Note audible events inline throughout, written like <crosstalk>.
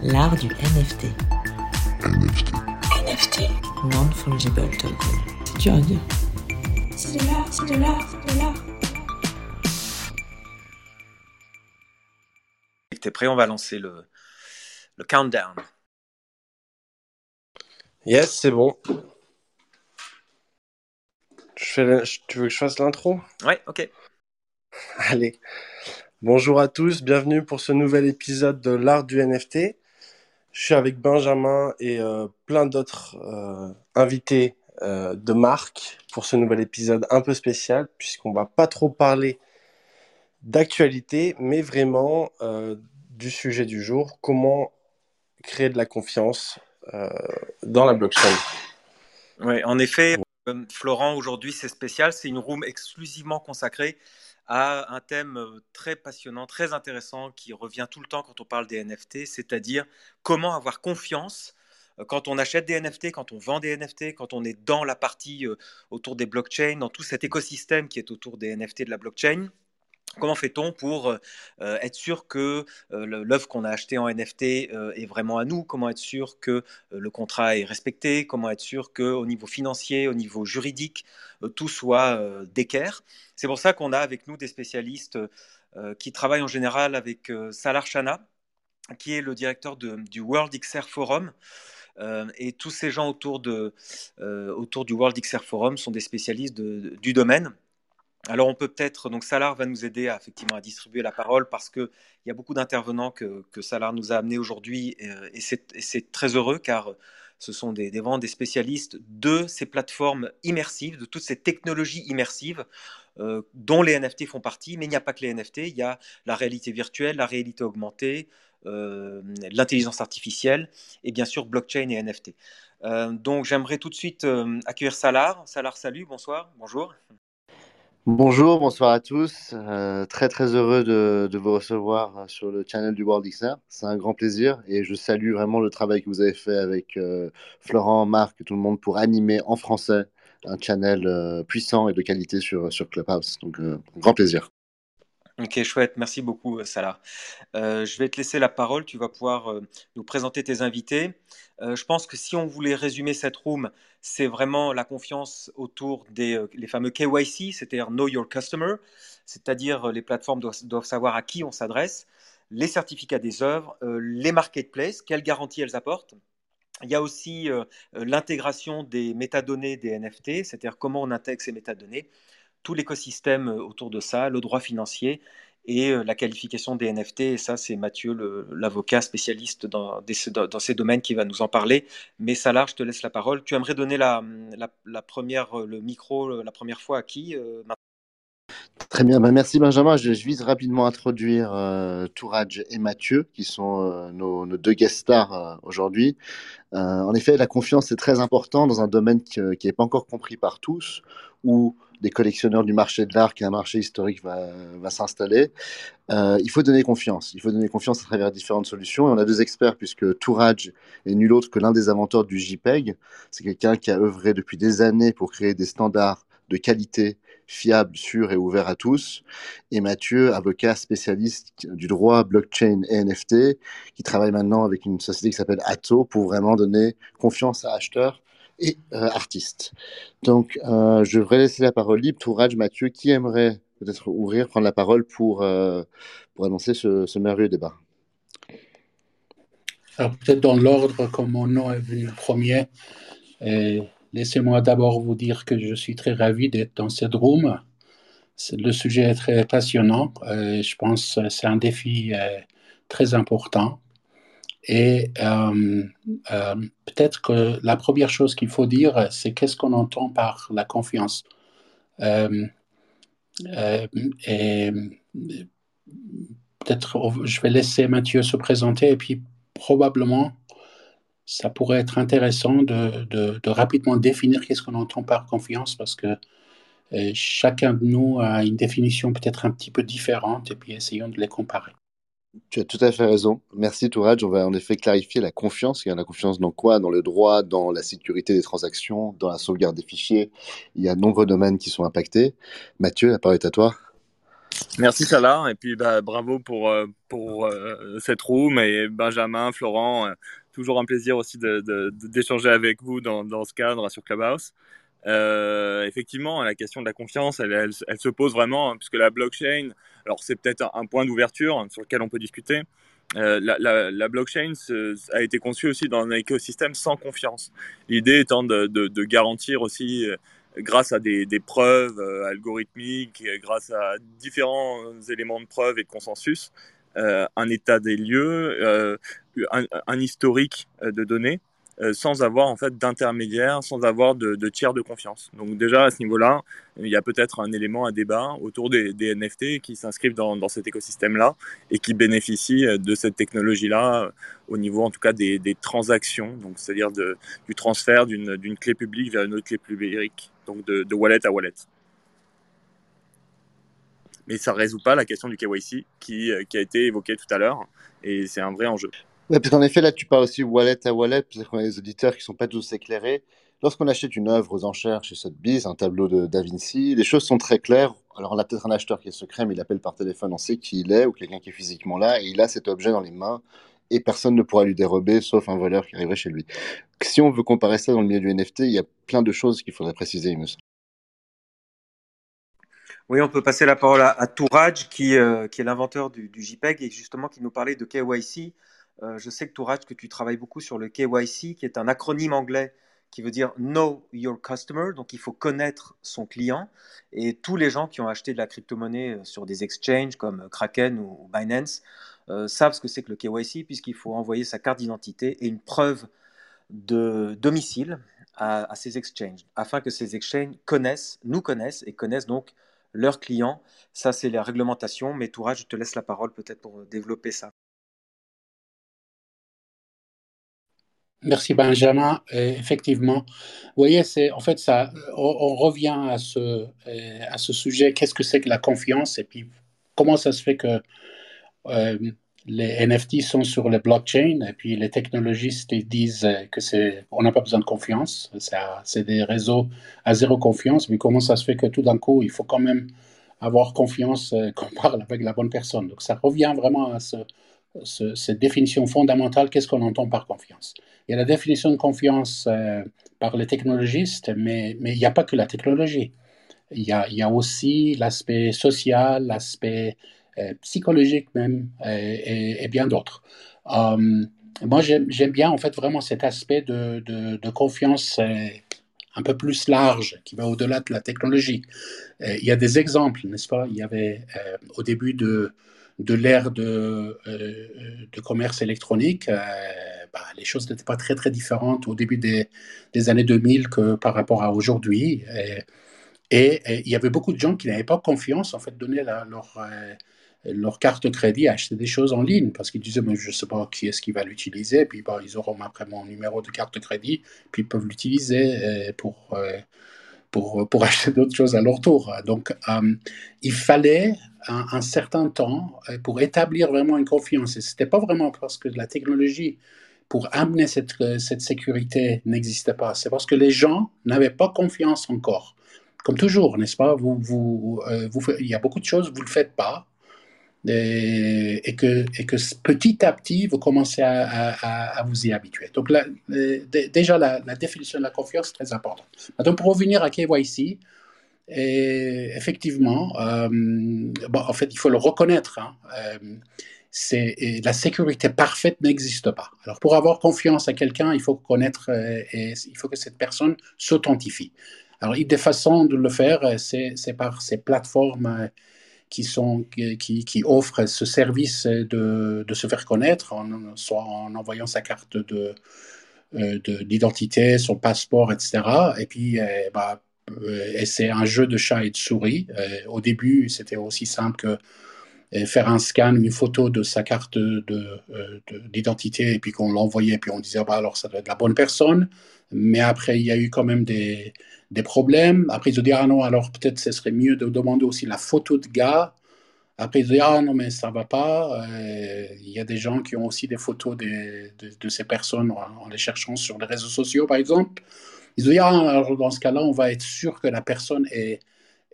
L'art du NFT. NFT. NFT. Non-fungible token. C'est dur à dire. C'est de l'art, c'est de l'art, c'est de l'art. T'es prêt On va lancer le, le countdown. Yes, c'est bon. Je fais Tu veux que je fasse l'intro? Ouais, ok. Allez. Bonjour à tous, bienvenue pour ce nouvel épisode de l'art du NFT. Je suis avec Benjamin et euh, plein d'autres euh, invités euh, de marque pour ce nouvel épisode un peu spécial, puisqu'on va pas trop parler d'actualité, mais vraiment du sujet du jour, comment créer de la confiance dans la blockchain. Ouais, en effet, Florent, aujourd'hui c'est spécial. C'est une room exclusivement consacrée à un thème euh, très passionnant, très intéressant qui revient tout le temps quand on parle des NFT, c'est-à-dire comment avoir confiance euh, quand on achète des NFT, quand on vend des NFT, quand on est dans la partie euh, autour des blockchains, dans tout cet écosystème qui est autour des NFT de la blockchain. Comment fait-on pour euh, être sûr que euh, l'œuvre qu'on a achetée en NFT euh, est vraiment à nous? Comment être sûr que le contrat est respecté? Comment être sûr qu'au niveau financier, au niveau juridique, tout soit d'équerre? C'est pour ça qu'on a avec nous des spécialistes qui travaillent en général avec Salar Chana, qui est le directeur du World XR Forum. Et tous ces gens autour, du World XR Forum sont des spécialistes du domaine. Alors on peut peut-être, donc Salar va nous aider à, effectivement à distribuer la parole parce qu'il y a beaucoup d'intervenants que, que Salar nous a amenés aujourd'hui euh, et c'est et c'est très heureux car ce sont des, des, vraiment des spécialistes de ces plateformes immersives, de toutes ces technologies immersives euh, dont les NFT font partie, mais il n'y a pas que les NFT, il y a la réalité virtuelle, la réalité augmentée, euh, l'intelligence artificielle et bien sûr blockchain et NFT. Euh, donc j'aimerais tout de suite euh, accueillir Salar. Salar, salut, bonsoir, bonjour. Bonjour, bonsoir à tous. Euh, très très heureux de, vous recevoir euh, sur le channel du World XR. C'est un grand plaisir et je salue vraiment le travail que vous avez fait avec euh, Florent, Marc et tout le monde pour animer en français un channel puissant et de qualité sur, sur Clubhouse. Donc, grand plaisir. Ok, chouette, merci beaucoup, Salah. Euh, je vais te laisser la parole, tu vas pouvoir euh, nous présenter tes invités. Euh, je pense que si on voulait résumer cette room, c'est vraiment la confiance autour des euh, les fameux KYC, c'est-à-dire Know Your Customer, c'est-à-dire euh, les plateformes doivent, savoir à qui on s'adresse, les certificats des œuvres, euh, les marketplaces, quelles garanties elles apportent. Il y a aussi euh, euh, l'intégration des métadonnées des NFT, c'est-à-dire comment on intègre ces métadonnées tout l'écosystème euh, autour de ça, le droit financier et euh, la qualification des NFT. Et ça, c'est Mathieu, l'avocat spécialiste dans, ces domaines, qui va nous en parler. Mais Salar, je te laisse la parole. Tu aimerais donner la, première, le micro euh, la première fois à qui euh, Très bien, ben, merci Benjamin. Je, vise rapidement à introduire euh, Touraj et Mathieu, qui sont euh, nos, deux guest stars euh, aujourd'hui. Euh, en effet, la confiance est très important dans un domaine qui n'est pas encore compris par tous, où des collectionneurs du marché de l'art, qui est un marché historique, va, s'installer. Euh, il faut donner confiance. Il faut donner confiance à travers différentes solutions. Et on a deux experts, puisque Touraj est nul autre que l'un des inventeurs du JPEG. C'est quelqu'un qui a œuvré depuis des années pour créer des standards de qualité fiables, sûrs et ouverts à tous. Et Mathieu, avocat spécialiste du droit blockchain et NFT, qui travaille maintenant avec une société qui s'appelle Atto pour vraiment donner confiance à acheteurs et euh, artistes. Donc, euh, je vais laisser la parole libre. Touraj, Mathieu, qui aimerait peut-être ouvrir, prendre la parole pour, euh, pour annoncer ce, merveilleux débat? Alors, peut-être dans l'ordre comme mon nom est venu premier. Et Laissez-moi d'abord vous dire que je suis très ravi d'être dans cette room. Le sujet est très passionnant. Je pense que c'est un défi très important. Et euh, euh, peut-être que la première chose qu'il faut dire, c'est qu'est-ce qu'on entend par la confiance? Euh, et peut-être je vais laisser Mathieu se présenter et puis probablement ça pourrait être intéressant de, de, de rapidement définir qu'est-ce qu'on entend par confiance parce que chacun de nous a une définition peut-être un petit peu différente et puis essayons de les comparer. Tu as tout à fait raison. Merci Touraj. On va en effet clarifier la confiance. Il y a la confiance dans quoi? Dans le droit, dans la sécurité des transactions, dans la sauvegarde des fichiers. Il y a de nombreux domaines qui sont impactés. Mathieu, la parole est à toi. Merci Salah et puis bah, bravo pour pour cette room et Benjamin, Florent, toujours un plaisir aussi d'échanger avec vous dans, ce cadre sur Clubhouse. Euh, effectivement, la question de la confiance, elle, se pose vraiment, hein, puisque la blockchain, alors c'est peut-être un, point d'ouverture sur lequel on peut discuter. Euh, la, blockchain a été conçue aussi dans un écosystème sans confiance. L'idée étant de, garantir aussi, euh, grâce à des, preuves algorithmiques, grâce à différents éléments de preuve et de consensus, un état des lieux, un, historique de données euh, sans avoir en fait d'intermédiaire, sans avoir de, tiers de confiance. Donc déjà à ce niveau-là, il y a peut-être un élément à débat autour des, NFT qui s'inscrivent dans, cet écosystème-là et qui bénéficient euh, de cette technologie-là euh, au niveau en tout cas des, transactions, donc c'est-à-dire du transfert d'une clé publique vers une autre clé publique, donc de, wallet à wallet mais ça ne résout pas la question du KYC qui a été évoquée tout à l'heure, et c'est un vrai enjeu. Ouais, parce qu'en effet, là, tu parles aussi wallet à wallet, peut-être qu'on a des auditeurs qui sont pas tous éclairés. Lorsqu'on achète une œuvre aux enchères chez Sotheby's, un tableau de Da Vinci, les choses sont très claires. Alors, on a peut-être un acheteur qui est secret, mais il appelle par téléphone, on sait qui il est, ou quelqu'un qui est physiquement là, et il a cet objet dans les mains, et personne ne pourra lui dérober, sauf un voleur qui arriverait chez lui. Si on veut comparer ça dans le milieu du NFT, il y a plein de choses qu'il faudrait préciser, il me semble. Oui, on peut passer la parole à, à Touraj, qui, euh, qui est l'inventeur du, du, JPEG et justement qui nous parlait de KYC. Euh, je sais que Touraj, que tu travailles beaucoup sur le KYC, qui est un acronyme anglais qui veut dire Know Your Customer, donc il faut connaître son client. Et tous les gens qui ont acheté de la crypto-monnaie euh, sur des exchanges comme Kraken ou Binance euh, savent ce que c'est que le KYC, puisqu'il faut envoyer sa carte d'identité et une preuve de domicile à, ces exchanges, afin que ces exchanges connaissent, nous connaissent et connaissent donc leurs clients. Ça, c'est la réglementation, mais Touraj, je te laisse la parole peut-être pour développer ça. Merci Benjamin. Effectivement, vous voyez, c'est en fait ça. On, revient à ce euh, à ce sujet. Qu'est-ce que c'est que la confiance? Et puis comment ça se fait que euh, les NFT sont sur les blockchains et puis les technologistes disent que c'est on n'a pas besoin de confiance. C'est des réseaux à zéro confiance. Mais comment ça se fait que tout d'un coup il faut quand même avoir confiance euh, <laughs> qu'on parle avec la bonne personne? Donc ça revient vraiment à ce, ce, cette définition fondamentale. Qu'est-ce qu'on entend par confiance? Il y a la définition de confiance euh, par les technologistes, mais, il n'y a pas que la technologie. Il y a, aussi l'aspect social, l'aspect euh, psychologique même, euh, et, bien d'autres. Euh, moi, j'aime bien en fait vraiment cet aspect de, confiance un peu plus large, qui va au-delà de la technologie. Il y a des exemples, n'est-ce pas? Il y avait au début de, de l'ère de, de commerce électronique, bah, les choses n'étaient pas très très différentes au début des, des, années 2000 que par rapport à aujourd'hui. Et, et, il y avait beaucoup de gens qui n'avaient pas confiance, en fait, donner leur, euh, leur carte de crédit à acheter des choses en ligne parce qu'ils disaient, mais je ne sais pas qui est-ce qui va l'utiliser, puis bah, ils auront après mon numéro de carte de crédit, puis ils peuvent l'utiliser euh, pour, euh, pour, <laughs> acheter d'autres choses à leur tour. Donc, euh, il fallait un, certain temps pour établir vraiment une confiance. Et ce n'était pas vraiment parce que la technologie pour amener cette, cette sécurité n'existait pas. C'est parce que les gens n'avaient pas confiance encore. Comme toujours, n'est-ce pas? Euh, Il y a beaucoup de choses, vous ne le faites pas. Et, que, et que petit à petit, vous commencez à, vous y habituer. Donc, la, déjà, la, définition de la confiance est très importante. Maintenant, pour revenir à KYC, et effectivement, euh, en fait, il faut le reconnaître. Hein, euh, la sécurité parfaite n'existe pas. Alors pour avoir confiance à quelqu'un, il faut connaître euh, et il faut que cette personne s'authentifie. Alors une des façons de le faire, euh, c'est par ces plateformes euh, qui sont qui, qui offrent ce service de, de, se faire connaître, en, soit en envoyant sa carte de d'identité, son passeport, etc. Et puis, bah, et c'est un jeu de chat et de souris. au début, c'était aussi simple que et faire un scan, une photo de sa carte d'identité, de, de, et puis qu'on l'envoyait, puis on disait, bah, alors ça doit être la bonne personne. Mais après, il y a eu quand même des, des problèmes. Après, ils ont dit, ah non, alors peut-être ce serait mieux de demander aussi la photo de gars. Après, ils ont dit, ah non, mais ça va pas. Euh, il y a des gens qui ont aussi des photos de, de, ces personnes en, les cherchant sur les réseaux sociaux, par exemple. Ils ont dit, ah, alors dans ce cas-là, on va être sûr que la personne est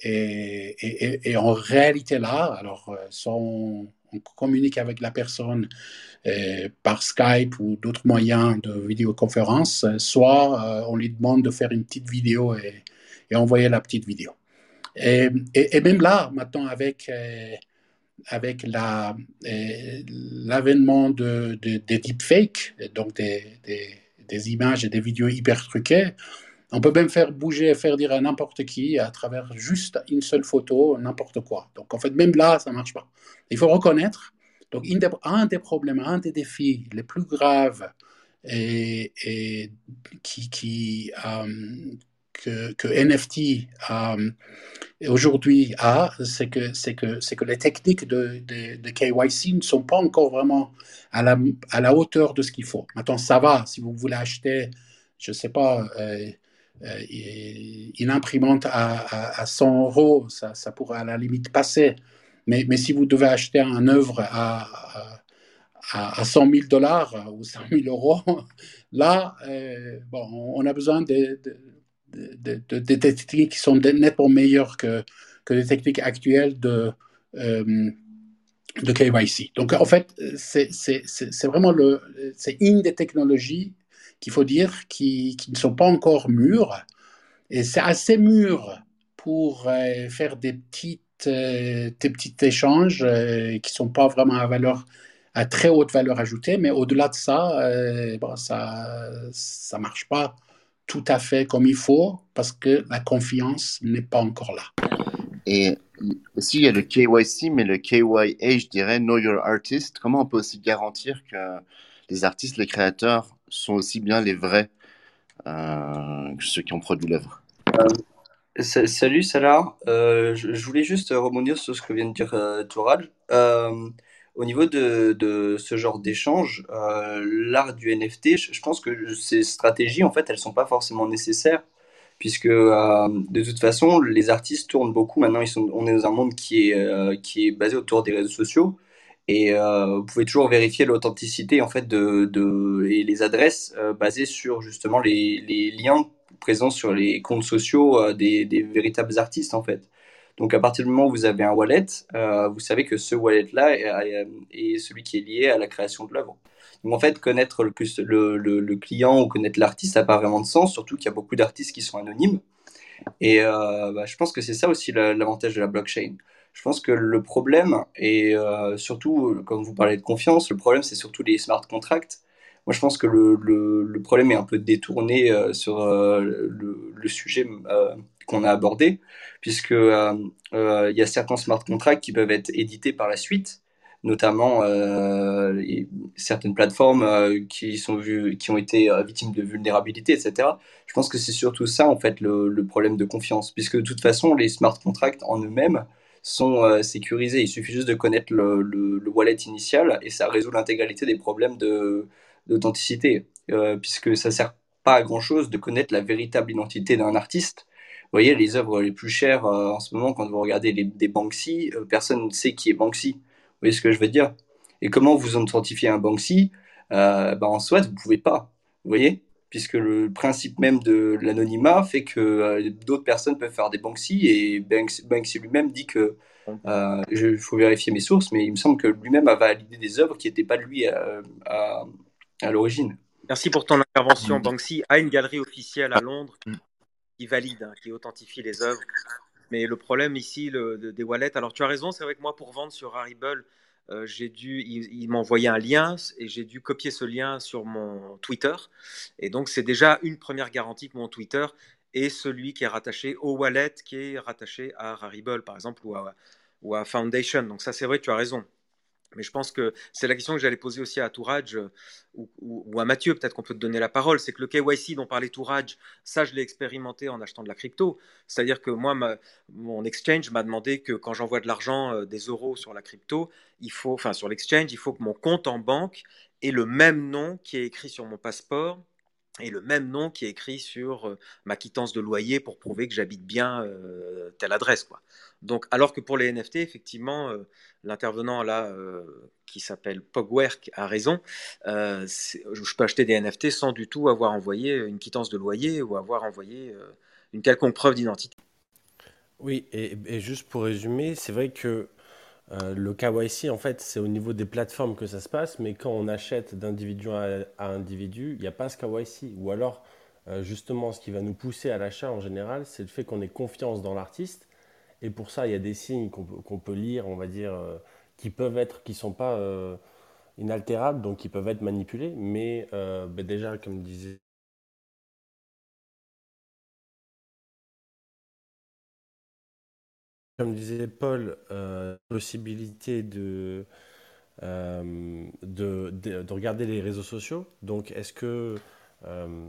Et, en réalité là, alors soit on, communique avec la personne par Skype ou d'autres moyens de vidéoconférence, soit on lui demande de faire une petite vidéo et, envoyer la petite vidéo. Et, même là, maintenant, avec, avec l'avènement de, des deepfakes, donc des, des, images et des vidéos hyper truquées, on peut même faire bouger, faire dire à n'importe qui à travers juste une seule photo, n'importe quoi. Donc en fait, même là, ça ne marche pas. Il faut reconnaître. Donc un des problèmes, un des défis les plus graves et, qui, euh, que, NFT euh, aujourd'hui a, c'est que, c'est que, c'est que les techniques de, KYC ne sont pas encore vraiment à la, à la hauteur de ce qu'il faut. Maintenant, ça va. Si vous voulez acheter, je ne sais pas, euh, une imprimante à, à, 100 euros, ça, ça pourrait à la limite passer. Mais, si vous devez acheter un œuvre à, à, à 100 000 dollars ou 100 000 euros, <laughs> là, euh, bon, on a besoin de, techniques qui sont nettement meilleures que, les techniques actuelles de, euh, KYC. Donc, en fait, c'est vraiment le, une des technologies qu'il faut dire, qui, qui, ne sont pas encore mûrs. Et c'est assez mûr pour euh, faire des, petites, euh, des petits échanges euh, qui ne sont pas vraiment à, valeur, à très haute valeur ajoutée. Mais au-delà de ça, bon, ça ne marche pas tout à fait comme il faut parce que la confiance n'est pas encore là. Et aussi, il y a le KYC, mais le KYA, je dirais, Know Your Artist. Comment on peut aussi garantir que les artistes, les créateurs sont aussi bien les vrais euh, que ceux qui ont produit l'œuvre. Euh, salut Salah, euh, je, voulais juste rebondir sur ce que vient de dire Tourad. au niveau de, de, ce genre d'échange, l'art du NFT, je, pense que ces stratégies, en fait, elles sont pas forcément nécessaires, puisque de toute façon, les artistes tournent beaucoup. Maintenant, ils sont, on est dans un monde qui est, qui est basé autour des réseaux sociaux. Et euh, vous pouvez toujours vérifier l'authenticité en fait de, de, et les adresses euh, basées sur justement les, les, liens présents sur les comptes sociaux euh, des, des, véritables artistes en fait. Donc à partir du moment où vous avez un wallet, vous savez que ce wallet-là est, est, celui qui est lié à la création de l'œuvre. Donc en fait, connaître le, le, le, client ou connaître l'artiste, n'a pas vraiment de sens, surtout qu'il y a beaucoup d'artistes qui sont anonymes. Et bah, je pense que c'est ça aussi l'avantage de la blockchain. Je pense que le problème, et euh, surtout, quand vous parlez de confiance, le problème, c'est surtout les smart contracts. Moi, je pense que le, le, problème est un peu détourné euh, sur euh, le, sujet qu'on a abordé, puisque il y a certains smart contracts qui peuvent être édités par la suite, notamment certaines plateformes qui sont vues, qui ont été victimes de vulnérabilité, etc. Je pense que c'est surtout ça, en fait, le, problème de confiance, puisque de toute façon, les smart contracts en eux-mêmes sont euh, sécurisés. Il suffit juste de connaître le, le, wallet initial et ça résout l'intégralité des problèmes d'authenticité, euh, puisque ça sert pas à grand chose de connaître la véritable identité d'un artiste. Vous voyez, les œuvres les plus chères euh, en ce moment, quand vous regardez les, des Banksy, personne ne sait qui est Banksy. Vous voyez ce que je veux dire? Et comment vous authentifiez un Banksy? Ben, En soit, vous pouvez pas. Vous voyez? Puisque le principe même de l'anonymat fait que euh, d'autres personnes peuvent faire des Banksy, et Banksy, lui-même dit que, euh, il faut vérifier mes sources, mais il me semble que lui-même a validé des œuvres qui n'étaient pas de lui à, à, l'origine. Merci pour ton intervention. Banksy a une galerie officielle à Londres qui valide, hein, qui authentifie les œuvres. Mais le problème ici, le, des wallets, alors tu as raison, c'est vrai que moi, pour vendre sur Harible, euh, j'ai dû, il, m'a envoyé un lien et j'ai dû copier ce lien sur mon Twitter. Et donc, c'est déjà une première garantie que mon Twitter est celui qui est rattaché au wallet qui est rattaché à Rarible, par exemple, ou à, ou à Foundation. Donc, ça, c'est vrai, tu as raison. Mais je pense que c'est la question que j'allais poser aussi à Tourage euh, ou, à Mathieu, peut-être qu'on peut te donner la parole. C'est que le KYC dont parlait Tourage, ça, je l'ai expérimenté en achetant de la crypto. C'est-à-dire que moi, mon exchange m'a demandé que quand j'envoie de l'argent, euh, des euros sur la crypto, il faut, enfin sur l'exchange, il faut que mon compte en banque ait le même nom qui est écrit sur mon passeport et le même nom qui est écrit sur ma quittance de loyer pour prouver que j'habite bien telle adresse. Quoi. Donc, alors que pour les NFT, effectivement, l'intervenant là, qui s'appelle Pogwerk, a raison. Je peux acheter des NFT sans du tout avoir envoyé une quittance de loyer ou avoir envoyé une quelconque preuve d'identité. Oui, et juste pour résumer, c'est vrai que euh, le KYC, en fait, c'est au niveau des plateformes que ça se passe, mais quand on achète d'individu à, individu, il n'y a pas ce KYC. Ou alors, euh, justement, ce qui va nous pousser à l'achat en général, c'est le fait qu'on ait confiance dans l'artiste. Et pour ça, il y a des signes qu'on peut, lire, on va dire, euh, qui peuvent être, qui sont pas inaltérables, donc qui peuvent être manipulés. Mais ben déjà, comme disait Comme disait Paul, euh, possibilité de, euh, de, de- de regarder les réseaux sociaux. Donc, est-ce que, euh,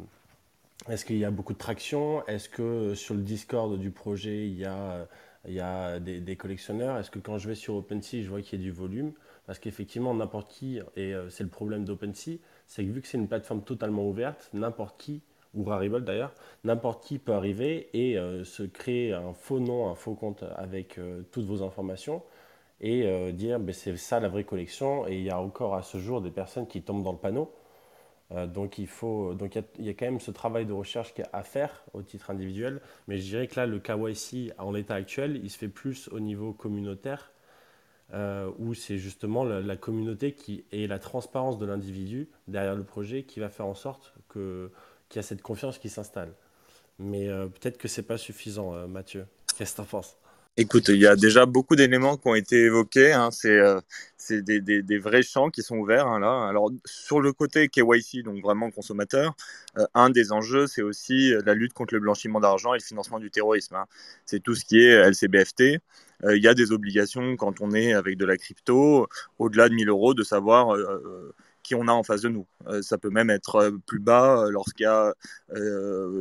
est-ce qu'il y a beaucoup de traction? Est-ce que sur le Discord du projet, il y a, il y a des, collectionneurs? Est-ce que quand je vais sur OpenSea, je vois qu'il y a du volume? Parce qu'effectivement, n'importe qui, et c'est le problème d'OpenSea, c'est que vu que c'est une plateforme totalement ouverte, n'importe qui, ou Rarible d'ailleurs, n'importe qui peut arriver et euh, se créer un faux nom, un faux compte avec euh, toutes vos informations et euh, dire ben, c'est ça la vraie collection. Et il y a encore à ce jour des personnes qui tombent dans le panneau. Donc il faut, donc il y, y a quand même ce travail de recherche à faire au titre individuel. Mais je dirais que là, le KYC en l'état actuel, il se fait plus au niveau communautaire, où c'est justement la, la communauté qui et la transparence de l'individu derrière le projet qui va faire en sorte que qu'il y a cette confiance qui s'installe. Mais euh, peut-être que c'est pas suffisant, euh, Mathieu. Qu'est-ce que t'en penses? Écoute, il y a déjà beaucoup d'éléments qui ont été évoqués. Hein. C'est euh, des, des, vrais champs qui sont ouverts hein, là. Alors sur le côté KYC, donc vraiment consommateur, un des enjeux, c'est aussi la lutte contre le blanchiment d'argent et le financement du terrorisme. Hein. C'est tout ce qui est LCBFT. Il y a des obligations quand on est avec de la crypto, au-delà de 1000 euros, de savoir qui on a en face de nous. Euh, ça peut même être euh, plus bas euh, lorsqu'il y a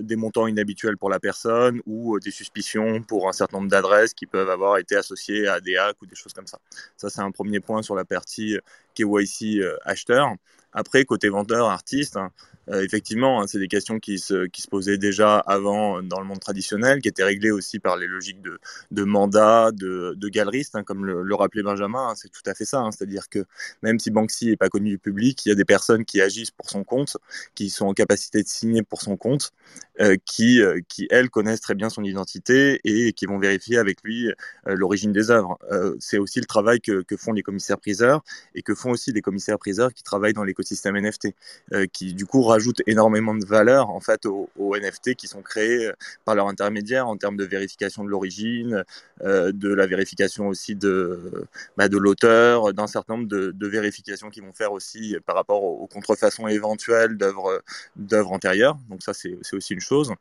des montants inhabituels pour la personne ou des suspicions pour un certain nombre d'adresses qui peuvent avoir été associées à des hacks ou des choses comme ça. Ça, c'est un premier point sur la partie KYC acheteur. Après, côté vendeur, artiste, hein, euh, effectivement, hein, c'est des questions qui se, qui se posaient déjà avant dans le monde traditionnel, qui étaient réglées aussi par les logiques de, de mandat, de, de galeriste, hein, comme le, le rappelait Benjamin, hein, c'est tout à fait ça. C'est-à-dire que même si Banksy n'est pas connu du public, il y a des personnes qui agissent pour son compte, qui sont en capacité de signer pour son compte, euh, qui, euh, qui, elles, connaissent très bien son identité et qui vont vérifier avec lui euh, l'origine des œuvres. Euh, c'est aussi le travail que, que font les commissaires-priseurs et que font aussi les commissaires-priseurs qui travaillent dans l'écosystème NFT, euh, qui du coup rajoutent énormément de valeur en fait aux, NFT qui sont créés euh, par leur intermédiaire en termes de vérification de l'origine, euh, de la vérification aussi de, bah, de l'auteur, d'un certain nombre de, vérifications qu'ils vont faire aussi par rapport aux, contrefaçons éventuelles d'œuvres antérieures. Donc ça c'est aussi une chose.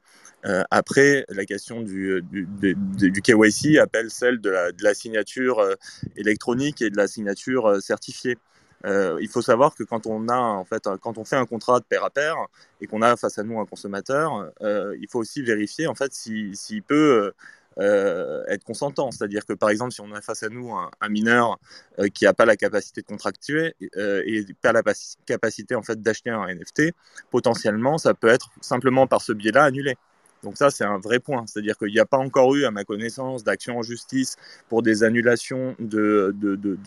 Euh, après, la question du, du, KYC appelle celle de la, signature électronique et de la signature certifiée. Euh, il faut savoir que quand on a en fait quand on fait un contrat de pair à pair et qu'on a face à nous un consommateur, euh, il faut aussi vérifier en fait s'il s'il peut euh, être consentant. C'est-à-dire que par exemple si on a face à nous un, un mineur qui n'a pas la capacité de contractuer et pas la paci- capacité en fait d'acheter un NFT, potentiellement ça peut être simplement par ce biais-là annulé. Donc ça, c'est un vrai point. C'est-à-dire qu'il n'y a pas encore eu, à ma connaissance, d'action en justice pour des annulations de,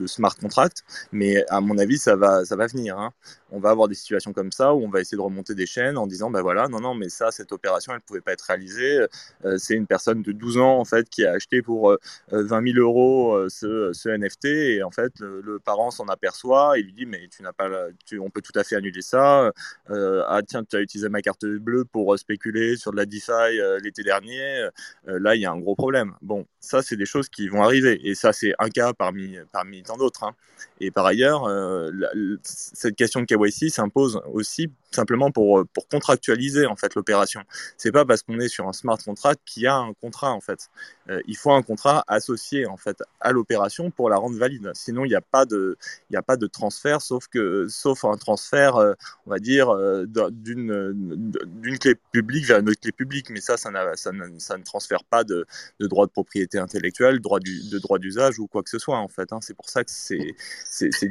smart contracts, mais à mon avis, ça va, ça va venir. Hein. On va avoir des situations comme ça où on va essayer de remonter des chaînes en disant, ben voilà, non, non, mais ça, cette opération, elle ne pouvait pas être réalisée. Euh, c'est une personne de 12 ans, en fait, qui a acheté pour euh, 20 000 euros euh, ce, ce NFT, et en fait, le, parent s'en aperçoit et lui dit, mais tu n'as pas, tu, on peut tout à fait annuler ça. Euh, ah tiens, tu as utilisé ma carte bleue pour euh, spéculer sur de la DeFi euh, l'été dernier. Euh, là, il y a un gros problème. Bon, ça, c'est des choses qui vont arriver. Et ça, c'est un cas parmi, parmi tant d'autres. hein. Et par ailleurs, euh, cette question de KYC s'impose aussi simplement pour, euh, pour contractualiser en fait l'opération. C'est pas parce qu'on est sur un smart contract qu'il y a un contrat en fait. Euh, il faut un contrat associé en fait à l'opération pour la rendre valide. Sinon, il n'y a pas de, a pas de transfert, sauf que, sauf un transfert, euh, on va dire, d'un- d'une, clé publique vers une autre clé publique. Mais ça, ça, ça, ne, ça ne transfère pas de, de droit de propriété intellectuelle, droit du, de droit d'usage ou quoi que ce soit en fait. hein. C'est pour ça que c'est,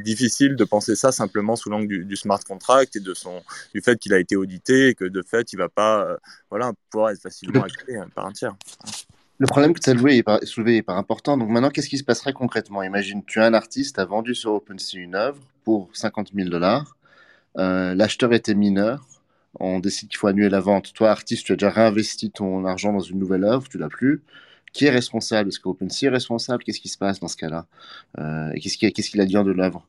difficile de penser ça simplement sous l'angle du smart contract et de son, du fait qu'il a été audité et que de fait, il va pas, euh, voilà, pouvoir être facilement hacké euh, par un tiers. Le problème que tu as loué est par- soulevé est pas important. Donc maintenant, qu'est-ce qui se passerait concrètement? Imagine, tu as un artiste, a vendu sur OpenSea une œuvre pour 50 000 dollars. Euh, L'acheteur était mineur. On décide qu'il faut annuler la vente. Toi, artiste, tu as déjà réinvesti ton argent dans une nouvelle œuvre, tu l'as plus. Qui est responsable? Est-ce que OpenSea est responsable? Qu'est-ce qui se passe dans ce cas-là? Euh, Et qu'est-ce qu'il qu'est-ce qu'il advient de l'œuvre?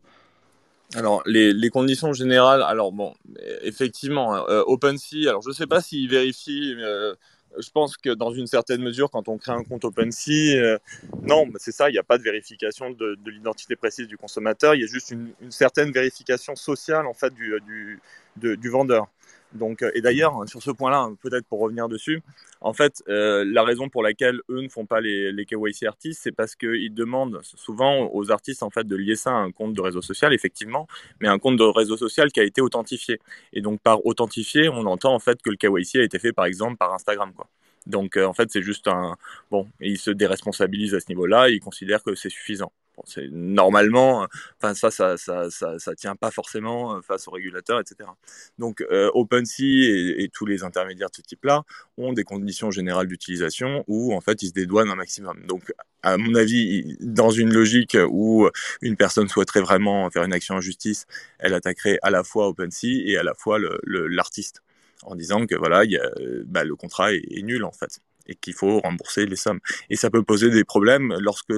Alors, les, les, conditions générales, alors bon, effectivement, euh, OpenSea, alors je ne sais pas s'il vérifie, euh, je pense que dans une certaine mesure, quand on crée un compte OpenSea, euh, non, c'est ça, il n'y a pas de vérification de, de l'identité précise du consommateur, il y a juste une, une certaine vérification sociale en fait du, du, de, du vendeur. Donc, euh, et d'ailleurs, sur ce point-là, peut-être pour revenir dessus, en fait, euh, la raison pour laquelle eux ne font pas les, les KYC artistes, c'est parce qu'ils demandent souvent aux artistes en fait de lier ça à un compte de réseau social, effectivement, mais un compte de réseau social qui a été authentifié. Et donc, par authentifié, on entend en fait que le KYC a été fait, par exemple, par Instagram, quoi. Donc, euh, en fait, c'est juste un bon, ils se déresponsabilisent à ce niveau-là, ils considèrent que c'est suffisant. Normalement, enfin ça, ça, ça, ça, tient pas forcément face aux régulateurs, etc. Donc euh, OpenSea et, tous les intermédiaires de ce type-là ont des conditions générales d'utilisation où en fait ils se dédouanent un maximum. Donc à mon avis, dans une logique où une personne souhaiterait vraiment faire une action en justice, elle attaquerait à la fois OpenSea et à la fois l'artiste en disant que voilà, bah, le contrat est nul en fait et qu'il faut rembourser les sommes. Et ça peut poser des problèmes lorsque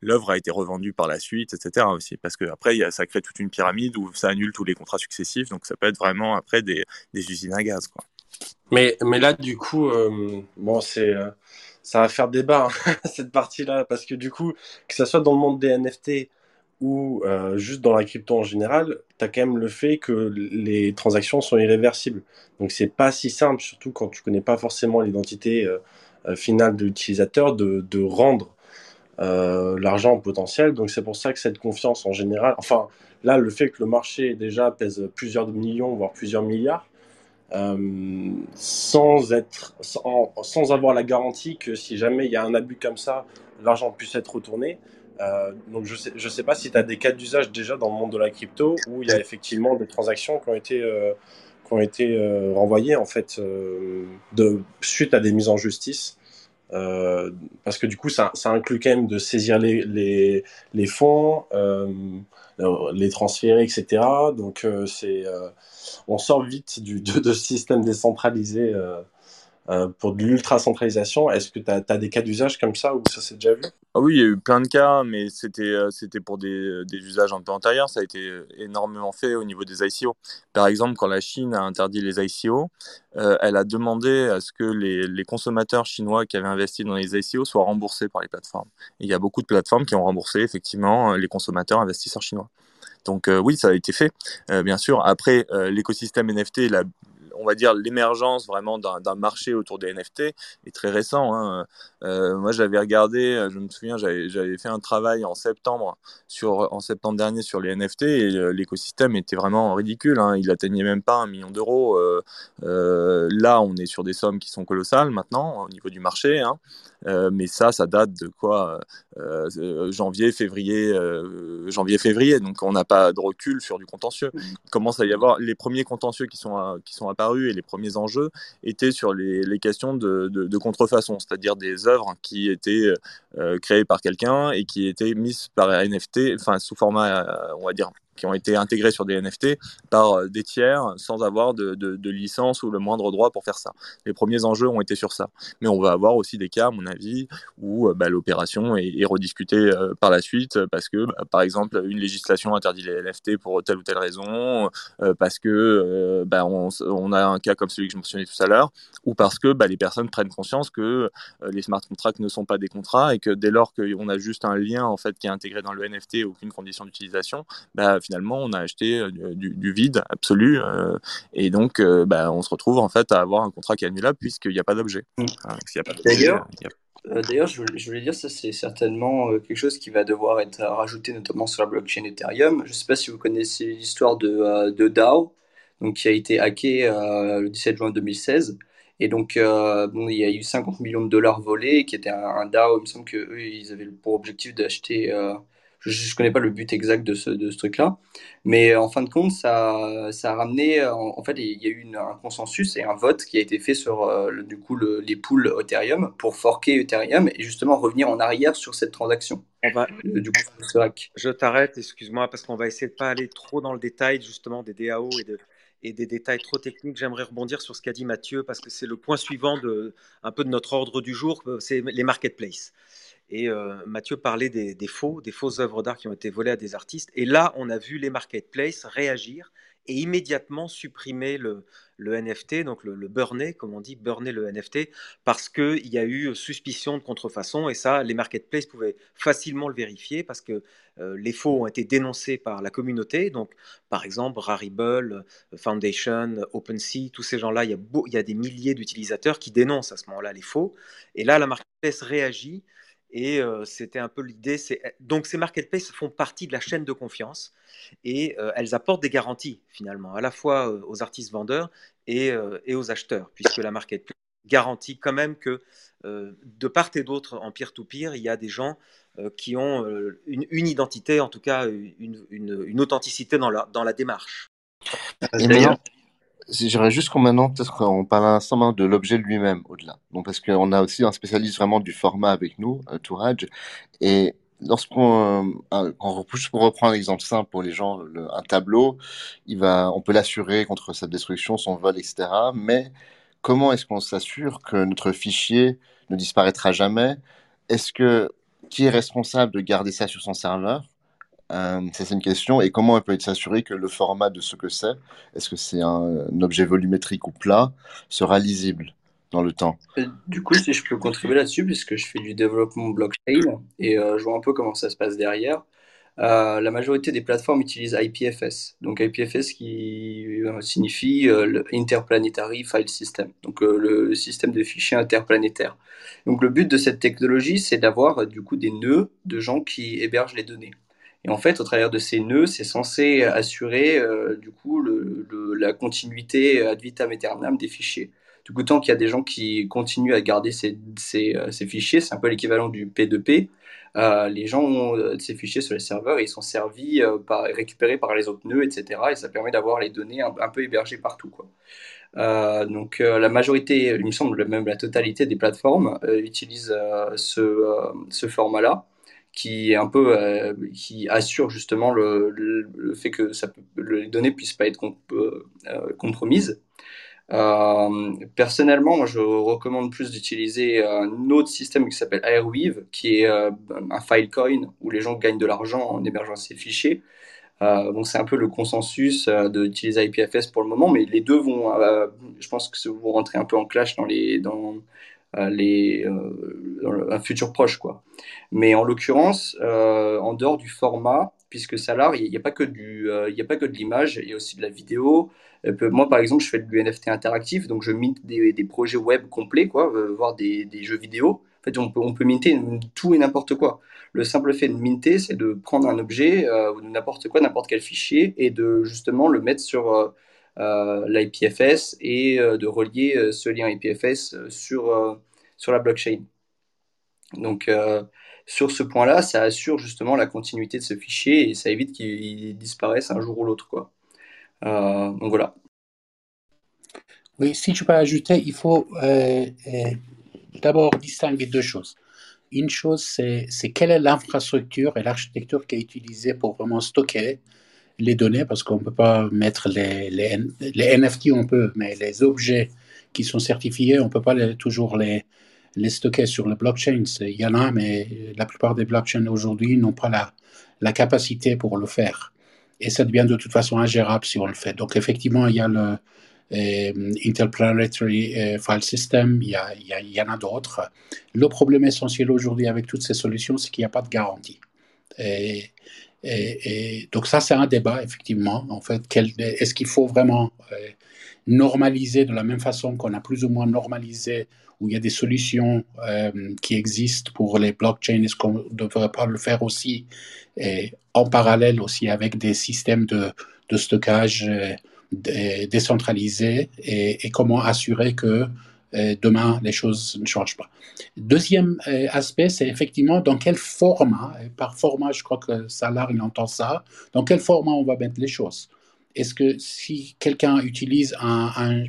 l'œuvre a été revendue par la suite, etc. aussi, parce que après, ça crée toute une pyramide où ça annule tous les contrats successifs, donc ça peut être vraiment après des, usines à gaz, quoi. Mais, mais là, du coup, euh, bon, euh, ça va faire débat hein, <laughs> cette partie-là, parce que du coup, que ça soit dans le monde des NFT ou euh, juste dans la crypto en général, tu as quand même le fait que les transactions sont irréversibles. Donc c'est pas si simple, surtout quand tu connais pas forcément l'identité finale de l'utilisateur, de, de, rendre euh, l'argent potentiel. Donc c'est pour ça que cette confiance en général, enfin là le fait que le marché déjà pèse plusieurs millions, voire plusieurs milliards, euh, sans être, sans, avoir la garantie que si jamais il y a un abus comme ça, l'argent puisse être retourné. Euh, donc je sais, je sais pas si tu as des cas d'usage déjà dans le monde de la crypto où il y a effectivement des transactions qui ont été, euh, qui ont été euh, renvoyées en fait de, suite à des mises en justice. parce que du coup, ça, inclut quand même de saisir les, les, les fonds, les transférer, etc. Donc, c'est, on sort vite du, de, de ce système décentralisé euh, pour de l'ultra-centralisation. Est-ce que tu as, des cas d'usage comme ça où ça s'est déjà vu? Ah Oui, il y a eu plein de cas, mais c'était euh, c'était pour des, des, usages un peu antérieurs. Ça a été énormément fait au niveau des ICO. Par exemple, quand la Chine a interdit les ICO, euh, elle a demandé à ce que les, les, consommateurs chinois qui avaient investi dans les ICO soient remboursés par les plateformes. Et il y a beaucoup de plateformes qui ont remboursé effectivement les consommateurs investisseurs chinois. Donc euh, oui, ça a été fait, euh, bien sûr. Après, euh, l'écosystème NFT, la, on va dire l'émergence vraiment d'un marché autour des NFT est très récent. Hein. Euh, moi, j'avais regardé, je me souviens, j'avais fait un travail en septembre sur en septembre dernier sur les NFT et l'écosystème était vraiment ridicule. Hein. Il atteignait même pas un million d'euros. Euh, euh, là, on est sur des sommes qui sont colossales maintenant au niveau du marché. Hein. Euh, mais ça, ça date de quoi euh, Janvier, février, euh, janvier, février. Donc, on n'a pas de recul sur du contentieux. Il commence à y avoir les premiers contentieux qui sont qui sont apparus et les premiers enjeux étaient sur les, les questions de, de, de contrefaçon, c'est-à-dire des œuvres qui étaient créées par quelqu'un et qui étaient mises par NFT, enfin sous format, on va dire qui ont été intégrés sur des NFT par euh, des tiers sans avoir de, licence ou le moindre droit pour faire ça. Les premiers enjeux ont été sur ça. Mais on va avoir aussi des cas, à mon avis, où euh, bah, l'opération est, rediscutée euh, par la suite parce que, bah, par exemple, une législation interdit les NFT pour telle ou telle raison, parce que bah, on, a un cas comme celui que je mentionnais tout à l'heure, ou parce que les personnes prennent conscience que les smart contracts ne sont pas des contrats et que dès lors qu'on a juste un lien en fait qui est intégré dans le NFT, aucune condition d'utilisation, finalement, on a acheté euh, du, du vide absolu. Euh, et donc, euh, bah, on se retrouve en fait à avoir un contrat qui est annulable puisqu'il n'y a pas d'objet. Mmh. D'ailleurs, D'ailleurs, je, je, voulais dire, ça c'est certainement quelque chose qui va devoir être rajouté notamment sur la blockchain Ethereum. Je ne sais pas si vous connaissez l'histoire de, de DAO, donc qui a été hacké euh, le 17 juin 2016. Et donc, euh, bon, il y a eu 50 millions de dollars volés, qui était un, un DAO. Il me semble qu'eux, ils avaient pour objectif d'acheter euh, je ne connais pas le but exact de ce, de ce truc-là. Mais en fin de compte, ça, ça a ramené, en, en fait, il y a eu une, un consensus et un vote qui a été fait sur euh, le, du coup, le, les pools Ethereum pour forker Ethereum et justement revenir en arrière sur cette transaction. On va... Le, du coup, ce hack. Je t'arrête, excuse-moi, parce qu'on va essayer de pas aller trop dans le détail justement des DAO et de, et des détails trop techniques, j'aimerais rebondir sur ce qu'a dit Mathieu parce que c'est le point suivant de un peu de notre ordre du jour, c'est les marketplaces. Et euh, Mathieu parlait des, faux, des fausses œuvres d'art qui ont été volées à des artistes. Et là, on a vu les marketplaces réagir et immédiatement supprimer le, NFT, donc le, burner, comme on dit, burner le NFT, parce qu'il y a eu suspicion de contrefaçon, et ça, les marketplaces pouvaient facilement le vérifier, parce que euh, les faux ont été dénoncés par la communauté, donc par exemple Rarible, Foundation, OpenSea, tous ces gens-là, il, il y a des milliers d'utilisateurs qui dénoncent à ce moment-là les faux, et là, la marketplace réagit, et c'était un peu l'idée. Donc ces marketplaces font partie de la chaîne de confiance et elles apportent des garanties finalement, à la fois aux artistes vendeurs et, aux acheteurs, puisque la marketplace garantit quand même que de part et d'autre en peer-to-peer, il y a des gens qui ont une, identité, en tout cas une, authenticité dans la, dans la démarche. J'aimerais juste qu'on maintenant, peut-être qu'on parle un instant de l'objet lui-même au-delà. Donc, parce qu'on a aussi un spécialiste vraiment du format avec nous, euh, Tourage. Et lorsqu'on, euh, pour reprendre un exemple simple pour les gens, un tableau, il va, on peut l'assurer contre sa destruction, son vol, etc. Mais comment est-ce qu'on s'assure que notre fichier ne disparaîtra jamais? Est-ce que qui est responsable de garder ça sur son serveur? Euh, c'est une question. Et comment on peut s'assurer que le format de ce que c'est, est-ce que c'est un, objet volumétrique ou plat, sera lisible dans le temps? Euh, Du coup, si je peux contribuer là-dessus, puisque je fais du développement blockchain et euh, je vois un peu comment ça se passe derrière. la majorité des plateformes utilisent IPFS. Donc IPFS qui signifie Interplanetary File System, donc le système de fichiers interplanétaires. Donc le but de cette technologie, c'est d'avoir du coup des nœuds de gens qui hébergent les données. Et en fait, au travers de ces nœuds, c'est censé assurer euh, du coup la continuité ad vitam aeternam des fichiers. Du coup, tant qu'il y a des gens qui continuent à garder ces, euh, fichiers, c'est un peu l'équivalent du P2P. Euh, les gens ont ces fichiers sur les serveurs et ils sont servis, récupérés par les autres nœuds, etc. Et ça permet d'avoir les données un, peu hébergées partout. Donc la majorité, il me semble même la totalité des plateformes utilisent ce format-là qui est un peu euh, qui assure justement le, le, fait que ça peut, les données puissent pas être euh, compromises. Euh, personnellement, moi, je recommande plus d'utiliser un autre système qui s'appelle Airweave, qui est un Filecoin où les gens gagnent de l'argent en hébergeant ces fichiers. donc c'est un peu le consensus d'utiliser IPFS pour le moment, mais les deux vont, je pense que vont rentrer un peu en clash dans les dans les, euh, un futur proche. Quoi. Mais en l'occurrence, euh, en dehors du format, puisque Salar, il n'y a, pas que du, euh, il a pas que de l'image, il y a aussi de la vidéo. moi, par exemple, je fais du NFT interactif, donc je minte des, projets web complets, quoi, voire des, jeux vidéo. En fait, on peut, on peut minter tout et n'importe quoi. Le simple fait de minter, c'est de prendre un objet, ou n'importe quoi, n'importe quel fichier, et de justement le mettre sur euh, l'IPFS et euh, de relier euh, ce lien IPFS sur, sur la blockchain. Donc, sur ce point-là, ça assure justement la continuité de ce fichier et ça évite qu'il disparaisse un jour ou l'autre. Donc voilà. Oui, si je peux ajouter, il faut d'abord distinguer deux choses. Une chose, c'est quelle est l'infrastructure et l'architecture qui est utilisée pour vraiment stocker les données parce qu'on ne peut pas mettre les, NFT, on peut, mais les objets qui sont certifiés, on ne peut pas toujours les, stocker sur le blockchain. Il y en a, mais la plupart des blockchains aujourd'hui n'ont pas la, capacité pour le faire. Et ça devient de toute façon ingérable si on le fait. Donc effectivement, il y a le euh, Interplanetary euh, File System, il y, a, il y, en a d'autres. Le problème essentiel aujourd'hui avec toutes ces solutions, c'est qu'il n'y a pas de garantie. Et, et, donc ça, c'est un débat, effectivement. En fait, est-ce qu'il faut vraiment euh, normaliser de la même façon qu'on a plus ou moins normalisé, où il y a des solutions euh, qui existent pour les blockchains, est-ce qu'on ne devrait pas le faire aussi en parallèle aussi avec des systèmes de, stockage euh, décentralisés et, comment assurer que demain, les choses ne changent pas. Deuxième euh, aspect, c'est effectivement dans quel format, par format, je crois que Salar, il entend ça, dans quel format on va mettre les choses? est-ce que si quelqu'un utilise un,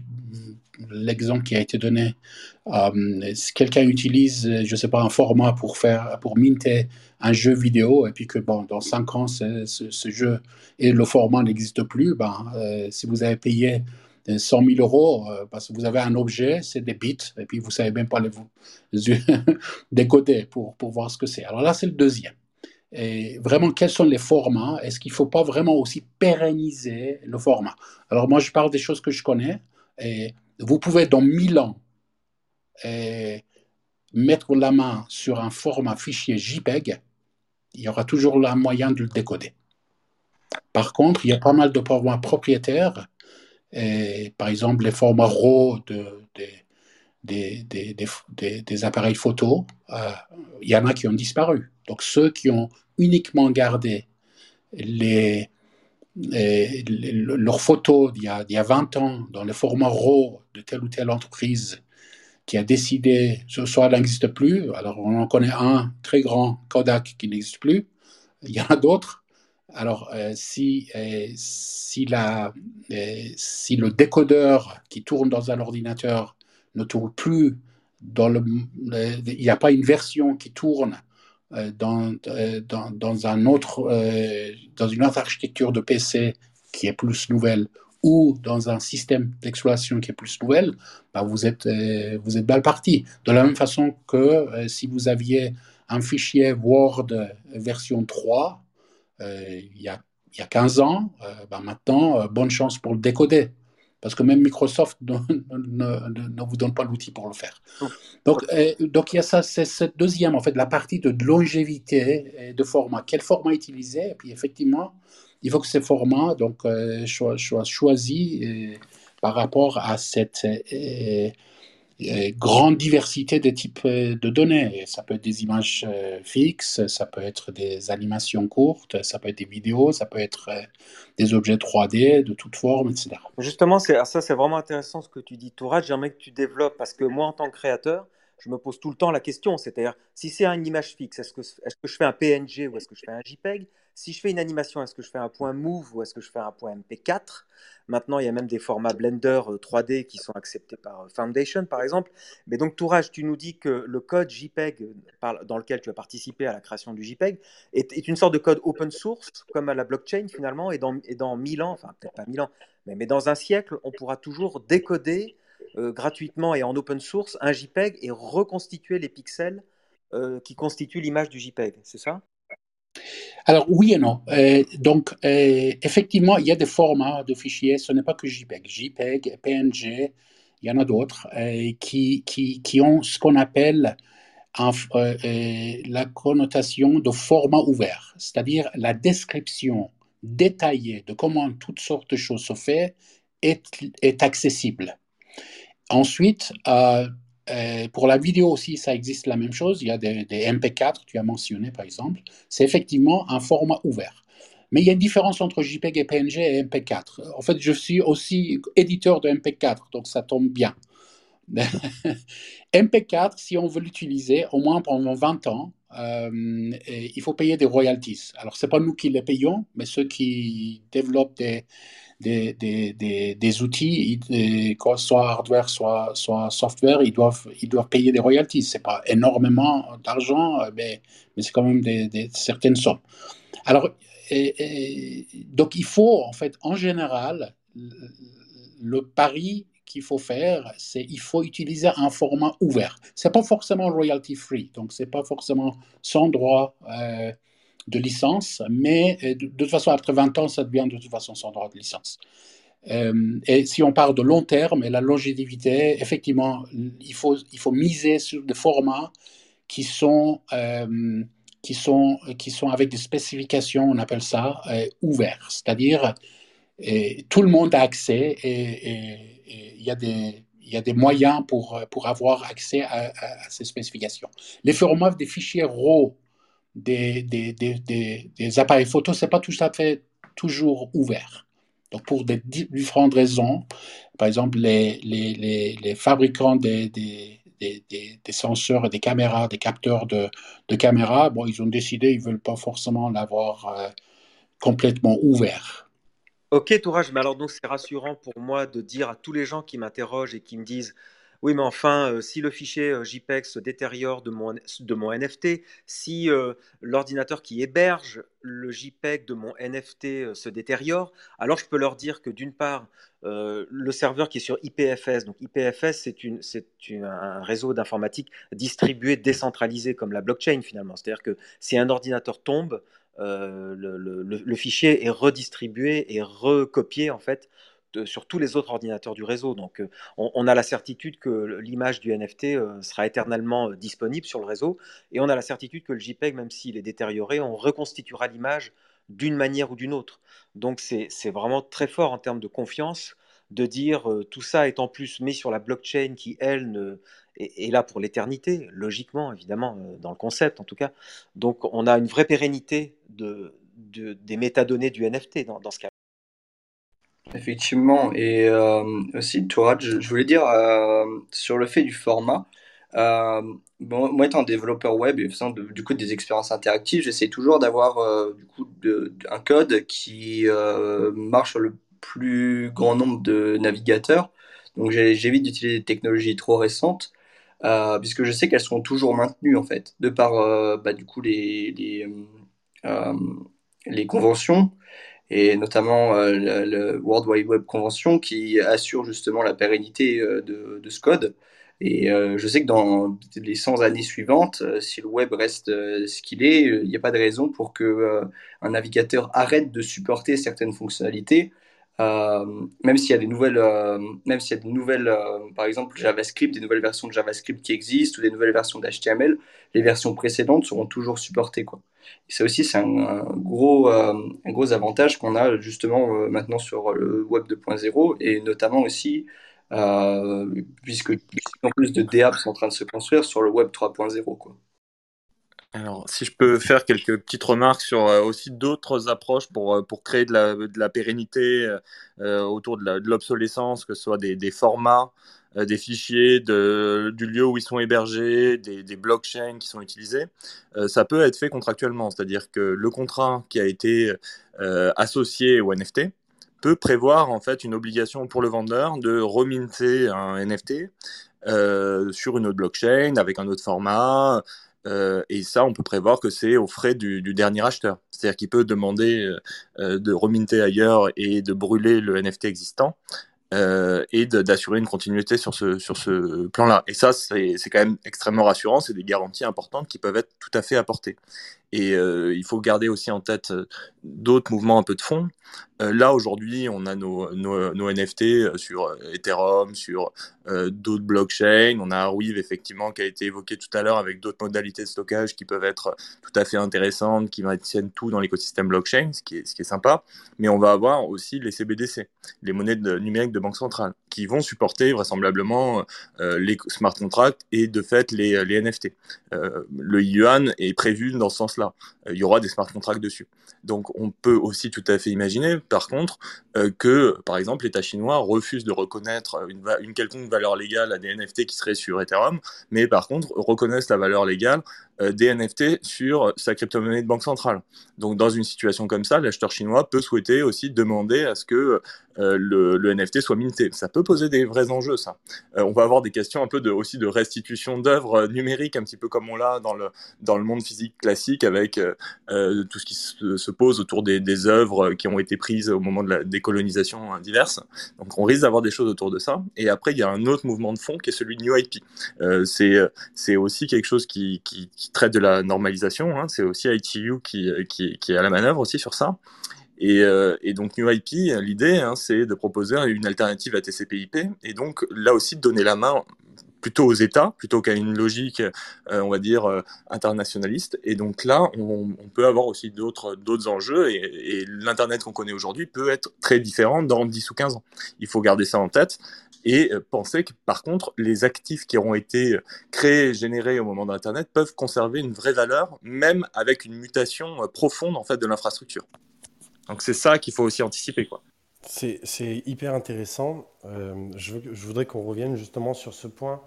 l'exemple qui a été donné, euh, si quelqu'un utilise, je ne sais pas, un format pour faire, pour minter un jeu vidéo, et puis que bon, dans 5 ans, ce, jeu et le format n'existe plus, ben, euh, si vous avez payé 100 000 euros, euh, parce que vous avez un objet, c'est des bits, et puis vous savez même pas les, décoder <laughs> pour, pour voir ce que c'est. Alors là, c'est le deuxième. Et vraiment, quels sont les formats? Est-ce qu'il ne faut pas vraiment aussi pérenniser le format? Alors moi, je parle des choses que je connais. Vous pouvez, dans 1000 ans, mettre la main sur un format fichier JPEG, il y aura toujours le moyen de le décoder. Par contre, il y a pas mal de formats propriétaires, par exemple les formats RAW de, des, appareils photo, euh, il y en a qui ont disparu. Donc ceux qui ont uniquement gardé leurs photos d'il y, a, 20 ans dans le format RAW de telle ou telle entreprise qui a décidé, soit elle n'existe plus, alors on en connaît un très grand, Kodak, qui n'existe plus, il y en a d'autres. Alors euh, si, euh, si, la, si le décodeur qui tourne dans un ordinateur ne tourne plus il n'y a pas une version qui tourne euh, dans, euh, dans, un autre, euh, dans une autre architecture de PC qui est plus nouvelle ou dans un système d'exploitation qui est plus nouvelle, bah vous êtes, vous êtes mal parti. De la même façon que si vous aviez un fichier Word version 3 il, y a, il y a 15 ans, bah maintenant, bonne chance pour le décoder parce que même Microsoft <laughs> ne, ne, vous donne pas l'outil pour le faire. Donc, euh, donc il y a ça, c'est cette deuxième, en fait, la partie de longévité et de format. Quel format utiliser? Et puis, effectivement, il faut que ces formats donc, euh, soient, choisis euh, par rapport à cette grande diversité de types euh, de données. Ça peut être des images euh, fixes, ça peut être des animations courtes, ça peut être des vidéos, ça peut être euh, des objets 3D de toute forme, etc. Justement, ça c'est vraiment intéressant ce que tu dis, Tourad. J'aimerais que tu développes parce que moi, en tant que créateur, je me pose tout le temps la question, c'est-à-dire si c'est une image fixe, est que je fais un PNG ou est-ce que je fais un JPEG? Si je fais une animation, est-ce que je fais un point Move ou est-ce que je fais un point MP4 Maintenant, il y a même des formats Blender 3D euh, qui sont acceptés par euh, Foundation, par exemple. Mais donc, Tourage, tu nous dis que le code JPEG euh, dans lequel tu as participé à la création du JPEG est, une sorte de code open source, comme à la blockchain finalement, et dans, et dans 1000 ans, enfin peut-être pas 1000 ans, mais, mais dans un siècle, on pourra toujours décoder gratuitement et en open source un JPEG et reconstituer les pixels qui constituent l'image du JPEG, c'est ça? Alors oui et non. Euh, donc euh, effectivement, il y a des formats de fichiers, ce n'est pas que JPEG. JPEG, PNG, il y en a d'autres euh, qui, qui, ont ce qu'on appelle la connotation de format ouvert, c'est-à-dire la description détaillée de comment toutes sortes de choses se font est, est accessible. Ensuite, euh, pour la vidéo aussi, ça existe la même chose. Il y a des, MP4, tu as mentionné par exemple. C'est effectivement un format ouvert. Mais il y a une différence entre JPEG et PNG et MP4. En fait, je suis aussi éditeur de MP4, donc ça tombe bien. <laughs> MP4, si on veut l'utiliser, au moins pendant 20 ans, euh, il faut payer des royalties. Alors, ce n'est pas nous qui les payons, mais ceux qui développent des, des, des, des, outils, soit hardware, soit, soit software, ils doivent, ils doivent payer des royalties. Ce n'est pas énormément d'argent, mais, mais c'est quand même des, certaines sommes. Alors, donc il faut, en fait, en général, le pari qu'il faut faire, c'est il faut utiliser un format ouvert. C'est pas forcément royalty free, donc c'est pas forcément sans droit. Euh, de licence, mais euh, de, toute façon, après 20 ans, ça devient de toute façon sans droit de licence. Euh, et si on parle de long terme et la longévité, effectivement, il faut, il faut miser sur des formats qui sont, euh, qui sont, qui sont avec des spécifications, on appelle ça, ouverts. C'est-à-dire, tout le monde a accès et il y a des il y a des moyens pour, pour avoir accès à, à, ces spécifications. Les formats des fichiers RAW des, des, des, des appareils photo, ce n'est pas tout à fait toujours ouvert. Donc, pour des différentes raisons, par exemple, les, les, les, fabricants des, des, des, senseurs et des caméras, des capteurs de, de caméras, bon, ils ont décidé, ils ne veulent pas forcément l'avoir euh, complètement ouvert. Ok, Tourage, mais alors donc c'est rassurant pour moi de dire à tous les gens qui m'interrogent et qui me disent oui, mais enfin, euh, si le fichier euh, JPEG se détériore de mon, NFT, si euh, l'ordinateur qui héberge le JPEG de mon NFT se détériore, alors je peux leur dire que d'une part, le serveur qui est sur IPFS, donc IPFS, c'est un réseau d'informatique distribué, décentralisé comme la blockchain finalement. C'est-à-dire que si un ordinateur tombe, le, fichier est redistribué et recopié en fait sur tous les autres ordinateurs du réseau. Donc euh, on, a la certitude que l'image du NFT euh, sera éternellement euh, disponible sur le réseau et on a la certitude que le JPEG, même s'il est détérioré, on reconstituera l'image d'une manière ou d'une autre. Donc c'est vraiment très fort en termes de confiance de dire tout ça est en plus mis sur la blockchain qui, elle, est, là pour l'éternité, logiquement, évidemment, dans le concept en tout cas. Donc on a une vraie pérennité de, des métadonnées du NFT dans, dans ce cas. Effectivement, et euh, aussi, toi, je, voulais dire euh, sur le fait du format. Euh, bon, moi, étant développeur web et faisant du coup des expériences interactives, j'essaie toujours d'avoir du coup un code qui marche sur le plus grand nombre de navigateurs. Donc, j'évite d'utiliser des technologies trop récentes, puisque je sais qu'elles sont toujours maintenues en fait, de par bah, du coup les, les conventions et notamment euh, le, World Wide Web Convention qui assure justement la pérennité euh, de, de, ce code. Et euh, je sais que dans les 100 années suivantes, si le web reste ce qu'il est, il n'y a pas de raison pour que un navigateur arrête de supporter certaines fonctionnalités euh, même s'il y a des nouvelles, euh, même s'il y a des nouvelles, euh, par exemple JavaScript, des nouvelles versions de JavaScript qui existent ou des nouvelles versions d'HTML, les versions précédentes seront toujours supportées, ça aussi, c'est un, gros, gros avantage qu'on a justement maintenant sur le Web 2.0 et notamment aussi puisque en plus de DApps sont en train de se construire sur le Web 3.0, quoi. Alors, si je peux faire quelques petites remarques sur euh, aussi d'autres approches pour, euh, pour créer de la, de la pérennité euh, autour de l'obsolescence, que ce soit des, des formats, des fichiers, du lieu où ils sont hébergés, des blockchains qui sont utilisés, ça peut être fait contractuellement. C'est-à-dire que le contrat qui a été associé au NFT peut prévoir en fait une obligation pour le vendeur de reminter un NFT sur une autre blockchain avec un autre format euh, et ça, on peut prévoir que c'est aux frais du, dernier acheteur. C'est-à-dire qu'il peut demander euh, euh de reminter ailleurs et de brûler le NFT existant et d'assurer une continuité sur ce, sur ce plan-là. Et ça, c'est quand même extrêmement rassurant. C'est des garanties importantes qui peuvent être tout à fait apportées. Et il faut garder aussi en tête d'autres mouvements un peu de fond. Euh, là, aujourd'hui, on a nos, NFT sur Ethereum, sur euh, d'autres blockchains. On a Arweave, effectivement, qui a été évoqué tout à l'heure avec d'autres modalités de stockage qui peuvent être tout à fait intéressantes, qui maintiennent tout dans l'écosystème blockchain, ce qui, est, sympa. Mais on va avoir aussi les CBDC, les monnaies numériques de banque centrale, qui vont supporter vraisemblablement euh, les smart contracts et de fait les, les NFT. le yuan est prévu dans ce sens-là euh, il y aura des smart contracts dessus. Donc on peut aussi tout à fait imaginer, par contre, euh, que, par exemple, l'État chinois refuse de reconnaître une, une, quelconque valeur légale à des NFT qui seraient sur Ethereum, mais par contre reconnaissent la valeur légale euh, des NFT sur sa crypto-monnaie de banque centrale. Donc dans une situation comme ça, l'acheteur chinois peut souhaiter aussi demander à ce que euh, le, NFT soit minté. Ça peut poser des vrais enjeux, ça. Euh, on va avoir des questions un peu aussi de restitution d'œuvres numériques, un petit peu comme on l'a dans le, dans le monde physique classique, avec euh, tout ce qui se, se, pose autour des, des œuvres qui ont été prises au moment de la décolonisation diverses. Donc on risque d'avoir des choses autour de ça. Et après, il y a un autre mouvement de fond qui est celui de New IP. c'est aussi quelque chose qui traite de la normalisation. Hein. C'est aussi ITU qui, qui, qui, est à la manœuvre aussi sur ça. Et, euh, donc New IP, l'idée, hein, c'est de proposer une alternative à TCP/IP et donc là aussi de donner la main plutôt aux États plutôt qu'à une logique, euh, on va dire, euh, internationaliste. Et donc là, on, peut avoir aussi d'autres enjeux et, et l'Internet qu'on connaît aujourd'hui peut être très différent dans 10 ou 15 ans. Il faut garder ça en tête et euh, penser que par contre, les actifs qui auront été créés, générés au moment d'Internet peuvent conserver une vraie valeur, même avec une mutation profonde en fait de l'infrastructure. Donc c'est ça qu'il faut aussi anticiper. quoi. C'est hyper intéressant. Euh, je, voudrais qu'on revienne justement sur ce point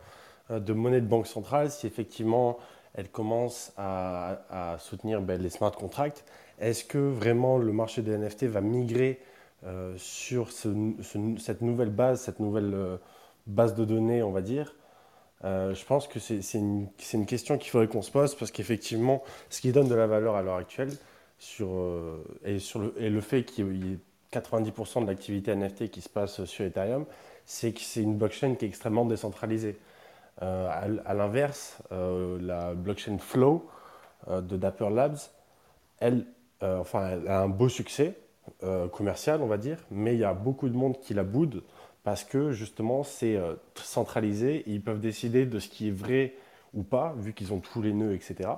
euh, de monnaie de banque centrale, si effectivement elle commence à, soutenir ben, les smart contracts. Est-ce que vraiment le marché des NFT va migrer euh, sur cette nouvelle base, cette nouvelle base de données, on va dire, je pense que c'est une, question qu'il faudrait qu'on se pose parce qu'effectivement, ce qui donne de la valeur à l'heure actuelle, sur, et, sur le fait qu'il y ait 90% de l'activité NFT qui se passe sur Ethereum, c'est que c'est une blockchain qui est extrêmement décentralisée. à, à l'inverse, la blockchain Flow de Dapper Labs, elle, enfin, elle a un beau succès, euh, commercial, on va dire, mais il y a beaucoup de monde qui la boude parce que justement c'est euh, centralisé ils peuvent décider de ce qui est vrai ou pas, vu qu'ils ont tous les nœuds, etc.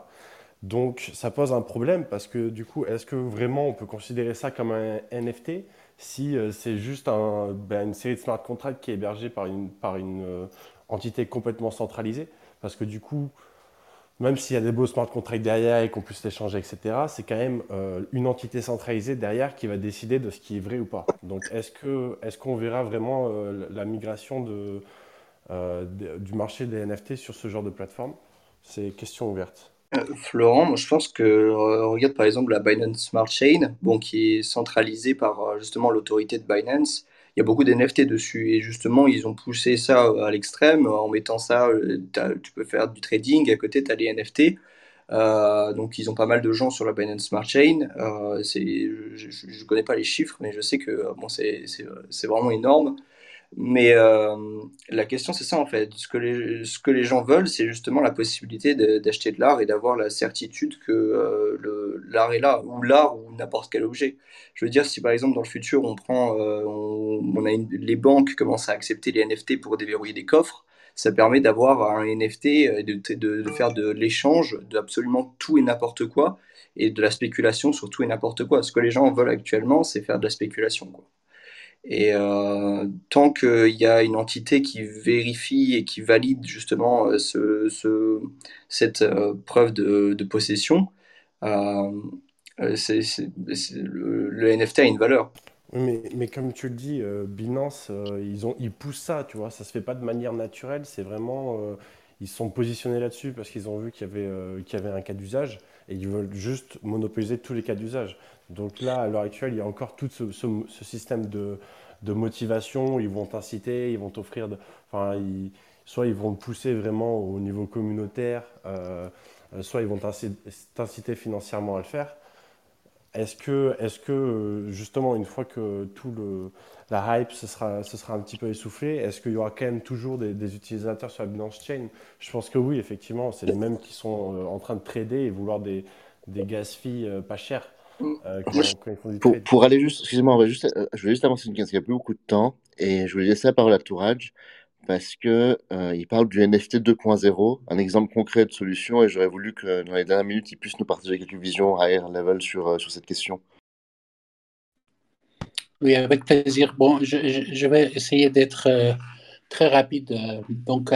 Donc ça pose un problème parce que du coup, est-ce que vraiment on peut considérer ça comme un NFT si euh, c'est juste un, ben, une série de smart contracts qui est hébergée par une, par une entité complètement centralisée? Parce que du coup, même s'il y a des beaux smart contracts derrière et qu'on puisse l'échanger, etc., c'est quand même euh, une entité centralisée derrière qui va décider de ce qui est vrai ou pas. Donc, est-ce qu'on verra vraiment euh, la migration euh, du marché des NFT sur ce genre de plateforme? C'est question ouverte. Florent, je pense que regarde par exemple la Binance Smart Chain, bon, qui est centralisée par justement l'autorité de Binance il y a beaucoup d'NFT dessus. Et justement, ils ont poussé ça euh, à l'extrême en mettant ça, euh, tu peux faire du trading, à côté, tu as les NFT. Euh, donc, ils ont pas mal de gens sur la Binance Smart Chain. je ne connais pas les chiffres, mais je sais que bon, c'est vraiment énorme. Mais euh, la question, c'est ça en fait. Ce que les, ce que les gens veulent, c'est justement la possibilité d'acheter de, l'art et d'avoir la certitude que euh, l'art est là, ou l'art, ou n'importe quel objet. Je veux dire, si par exemple dans le futur, on prend, euh, on, a les banques commencent à accepter les NFT pour déverrouiller des coffres, ça permet d'avoir un NFT et de, de, de faire de l'échange d'absolument tout et n'importe quoi, et de la spéculation sur tout et n'importe quoi. Ce que les gens veulent actuellement, c'est faire de la spéculation. Et euh, tant qu'il y a une entité qui vérifie et qui valide justement euh, ce, ce, cette euh, preuve de, possession, le, le, NFT a une valeur. Mais, mais comme tu le dis, Binance, ils, ont, ils poussent ça, tu vois, ça se fait pas de manière naturelle, c'est vraiment, ils sont positionnés là-dessus parce qu'ils ont vu qu'il y, avait, qu'il y avait un cas d'usage et ils veulent juste monopoliser tous les cas d'usage. Donc là, à l'heure actuelle, il y a encore tout ce, système de, motivation. Ils vont t'inciter, ils vont t'offrir. Enfin, soit ils vont te pousser vraiment au niveau communautaire, euh, soit ils vont t'inciter financièrement à le faire. Est-ce que, est que, justement, une fois que tout le, la hype se sera, ce sera un petit peu essoufflé, est-ce qu'il y aura quand même toujours des, utilisateurs sur la Binance Chain? Je pense que oui, effectivement, c'est les mêmes qui sont euh, en train de trader et vouloir des, des gas fees euh, pas chers. Euh, pour, aller juste, excusez-moi, euh, je vais juste avancer une question, il n'y a plus beaucoup de temps, et je vais laisser la parole à Tourage, parce que euh, il parle du NFT 2.0, un exemple concret de solution, et j'aurais voulu que dans les dernières minutes, il puisse nous partager quelques visions à air level sur, sur cette question. Oui, avec plaisir. Bon, je, vais essayer d'être très rapide. Donc,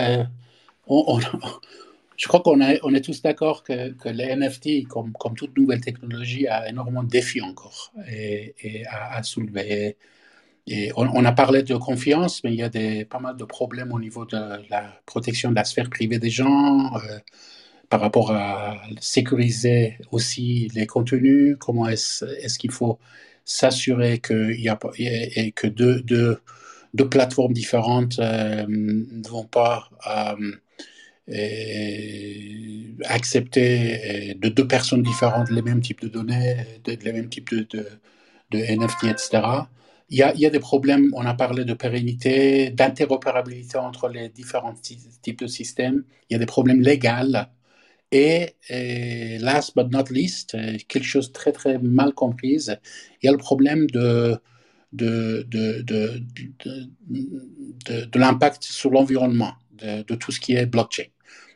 on, on, <laughs> je crois qu'on on est tous d'accord que, que, les NFT, comme, comme, toute nouvelle technologie, a énormément de défis encore et, à, soulever. Et on, a parlé de confiance, mais il y a pas mal de problèmes au niveau de la protection de la sphère privée des gens, euh, par rapport à sécuriser aussi les contenus, comment est-ce est qu'il faut s'assurer que deux, plateformes différentes euh, ne vont pas... Euh, accepter de deux personnes différentes les mêmes types de données, les mêmes types de NFT, etc. Il y, a, des problèmes, on a parlé de pérennité, d'interopérabilité entre les différents types de systèmes. Il y a des problèmes légaux. Et, last but not least, quelque chose de très très mal comprise, il y a le problème de, de, de, de, de, de l'impact sur l'environnement de, tout ce qui est blockchain.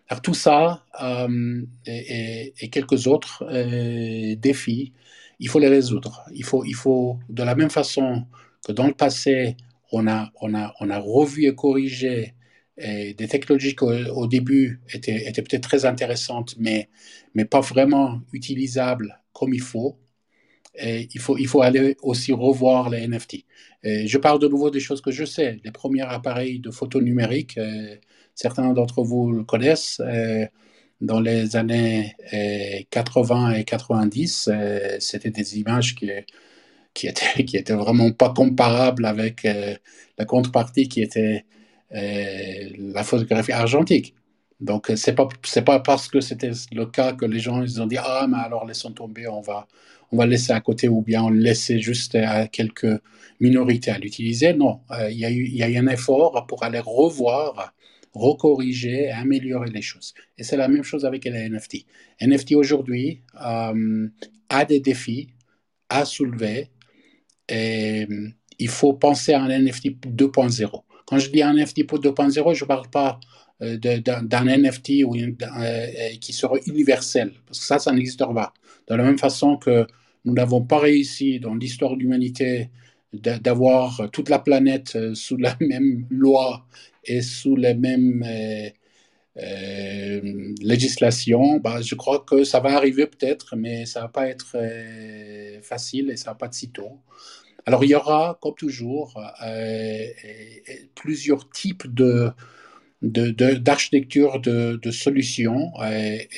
Alors tout ça euh, et, quelques autres euh, défis, il faut les résoudre. Il faut, il faut, de la même façon que dans le passé, on a, on a, on a revu et corrigé et des technologies qui au, début étaient, étaient peut-être très intéressantes, mais, mais pas vraiment utilisables comme il faut. Il, faut, il faut aller aussi revoir les NFT. Je parle de nouveau des choses que je sais. Les premiers appareils de photo numérique, euh, certains d'entre vous le connaissent. Euh, dans les années 80 euh, et 90, c'était des images qui, qui était <laughs> vraiment pas comparable avec la contrepartie qui était la photographie argentique. Donc, pas, c'est pas parce que c'était le cas que les gens ils ont dit Ah, mais alors laissons tomber, on va, on va laisser à côté ou bien on laisser juste à quelques minorités à l'utiliser. Non, euh, il y, a eu, y a eu un effort pour aller revoir, recorriger, améliorer les choses. Et c'est la même chose avec les NFT. NFT aujourd'hui euh, a des défis à soulever et il faut penser à un NFT 2.0. Quand je dis un NFT 2.0, je ne parle pas euh, d'un NFT qui serait universel, parce que ça, ça n'existera pas. De la même façon que nous n'avons pas réussi dans l'histoire de l'humanité d'avoir toute la planète euh, sous la <laughs> même loi et sous les mêmes euh, euh, législations, bah, je crois que ça va arriver peut-être, mais ça va pas être facile et ça va pas être si tôt. Alors il y aura, comme toujours, plusieurs types de d'architecture de, de, solutions et,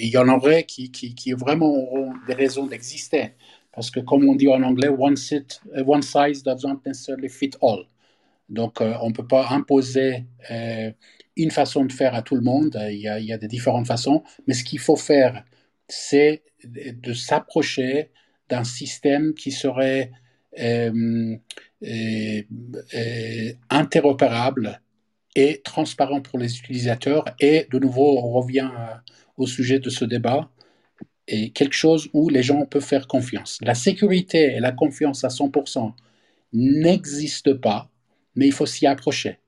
il y en aurait qui, qui, vraiment auront des raisons d'exister. Parce que, comme on dit en anglais, one, sit, one size doesn't necessarily fit all. Donc, euh, on ne peut pas imposer euh, une façon de faire à tout le monde. Il y a, des différentes façons. Mais ce qu'il faut faire, c'est de s'approcher d'un système qui serait euh, interopérable et transparent pour les utilisateurs. Et de nouveau, on revient au sujet de ce débat est quelque chose où les gens peuvent faire confiance. La sécurité et la confiance à 100% n'existent pas, mais il faut s'y approcher.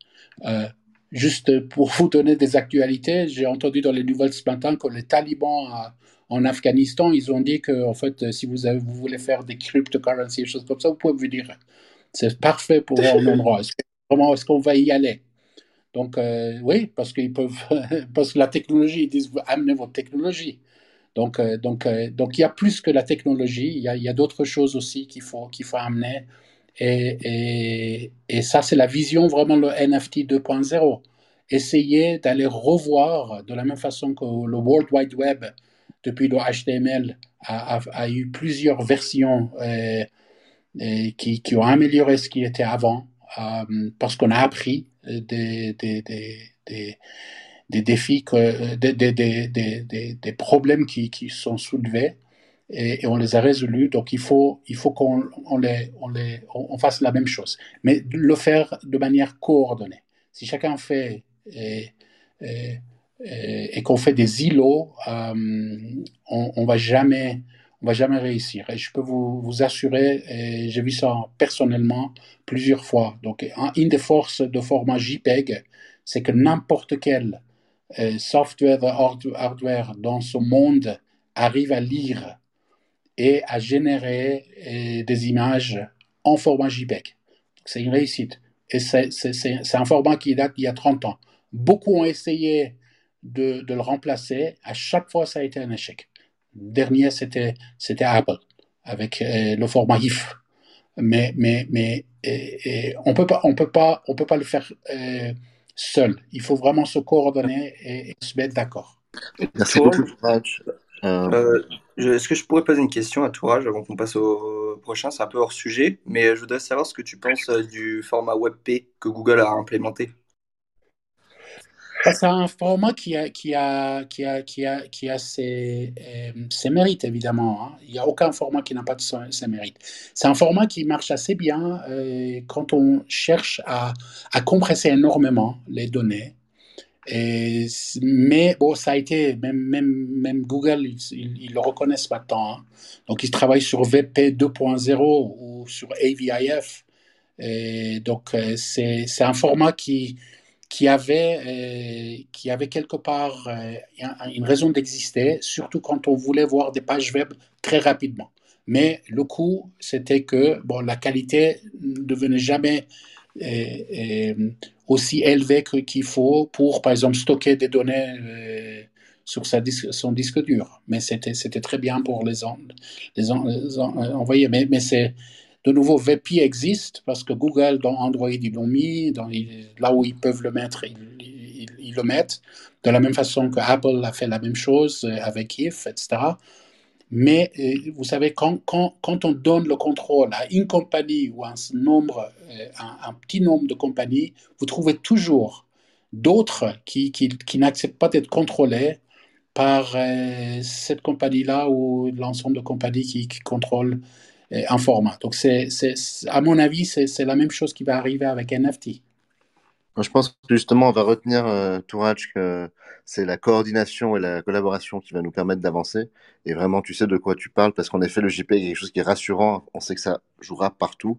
Euh, juste pour vous donner des actualités, j'ai entendu dans les nouvelles ce matin que les talibans en Afghanistan, ils ont dit que en fait, si vous, voulez faire des cryptocurrencies, des choses comme ça, vous pouvez venir. C'est parfait pour un endroit. Comment est-ce qu'on va y aller? Donc, euh, oui, parce qu'ils peuvent, <laughs> parce que la technologie, ils disent, amenez votre technologie. Donc, euh, donc, euh, donc, il y a plus que la technologie, il y a, d'autres choses aussi qu'il faut, qu'il faut amener. Et, ça, c'est la vision vraiment le NFT 2.0. Essayer d'aller revoir de la même façon que le World Wide Web, depuis le HTML, a, a, eu plusieurs versions qui, qui, ont amélioré ce qui était avant, parce qu'on a appris des, des défis, que, des, des, des, problèmes qui, qui sont soulevés et, on les a résolus. Donc il faut, il faut qu'on on les, on les, on fasse la même chose, mais le faire de manière coordonnée. Si chacun fait et, et, qu'on fait des îlots, euh, on, on va jamais on va jamais réussir. Et je peux vous, vous assurer, et j'ai vu ça personnellement plusieurs fois. Donc, une des forces de format JPEG, c'est que n'importe quel euh, software, hardware dans ce monde arrive à lire et à générer euh, des images en format JPEG. C'est une réussite. Et c'est un format qui date d'il y a 30 ans. Beaucoup ont essayé de, le remplacer. À chaque fois, ça a été un échec dernier, c'était, Apple, avec euh, le format IF. Mais, on peut pas, on peut pas, le faire seul. Il faut vraiment se coordonner et, se mettre d'accord. Merci beaucoup, euh, Est-ce que je pourrais poser une question à Tourage avant qu'on passe au prochain? C'est un peu hors sujet, mais je voudrais savoir ce que tu penses du format WebP que Google a implémenté. C'est un format qui a, qui a, qui a, qui a, qui a ses, euh, ses mérites, évidemment. Hein. Il n'y a aucun format qui n'a pas de ses mérites. C'est un format qui marche assez bien euh, quand on cherche à, à, compresser énormément les données. Mais bon, ça a été, même, même, même Google, ils, ils, le reconnaissent maintenant. Hein. Donc, ils travaillent sur VP 2.0 ou sur AVIF. Et donc, euh, c'est un format qui qui avait, euh, qui avait quelque part euh, une raison d'exister, surtout quand on voulait voir des pages web très rapidement. Mais le coup, c'était que bon, la qualité ne devenait jamais euh, aussi élevée qu'il faut pour, par exemple, stocker des données sur sa son disque dur. Mais c'était très bien pour les, en, les, envoyer. Mais, mais c'est de nouveau, VP existe parce que Google, dans Android, ils l'ont mis. Là où ils peuvent le mettre, ils, le mettent. De la même façon que Apple a fait la même chose avec IF, etc. Mais euh, vous savez, quand, on donne le contrôle à une compagnie ou un, nombre, euh, un, petit nombre de compagnies, vous trouvez toujours d'autres qui, n'acceptent pas d'être contrôlés par euh, cette compagnie-là ou l'ensemble de compagnies qui contrôlent un format. Donc, c'est, à mon avis, c'est la même chose qui va arriver avec NFT. Je pense que justement, on va retenir, euh, que c'est la coordination et la collaboration qui va nous permettre d'avancer. Et vraiment, tu sais de quoi tu parles, parce qu'en effet, le JP est quelque chose qui est rassurant. On sait que ça jouera partout.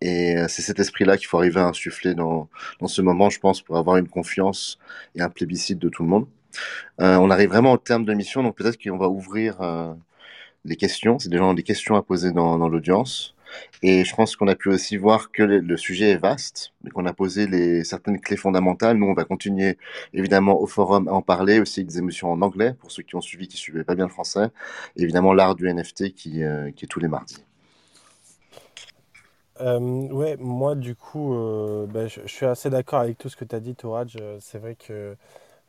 Et euh, c'est cet esprit-là qu'il faut arriver à insuffler dans, dans ce moment, je pense, pour avoir une confiance et un plébiscite de tout le monde. Euh, on arrive vraiment au terme de l'émission, donc peut-être qu'on va ouvrir euh, les questions. C'est gens des questions à poser dans, l'audience. Et je pense qu'on a pu aussi voir que le, sujet est vaste, mais qu'on a posé les, certaines clés fondamentales. Nous, on va continuer évidemment au forum à en parler, aussi avec des émissions en anglais pour ceux qui ont suivi, qui ne suivaient pas bien le français. Évidemment, l'art du NFT qui, euh, qui est tous les mardis. Euh, ouais, moi du coup, euh, ben, je, suis assez d'accord avec tout ce que tu as dit, Touraj. C'est vrai qu'il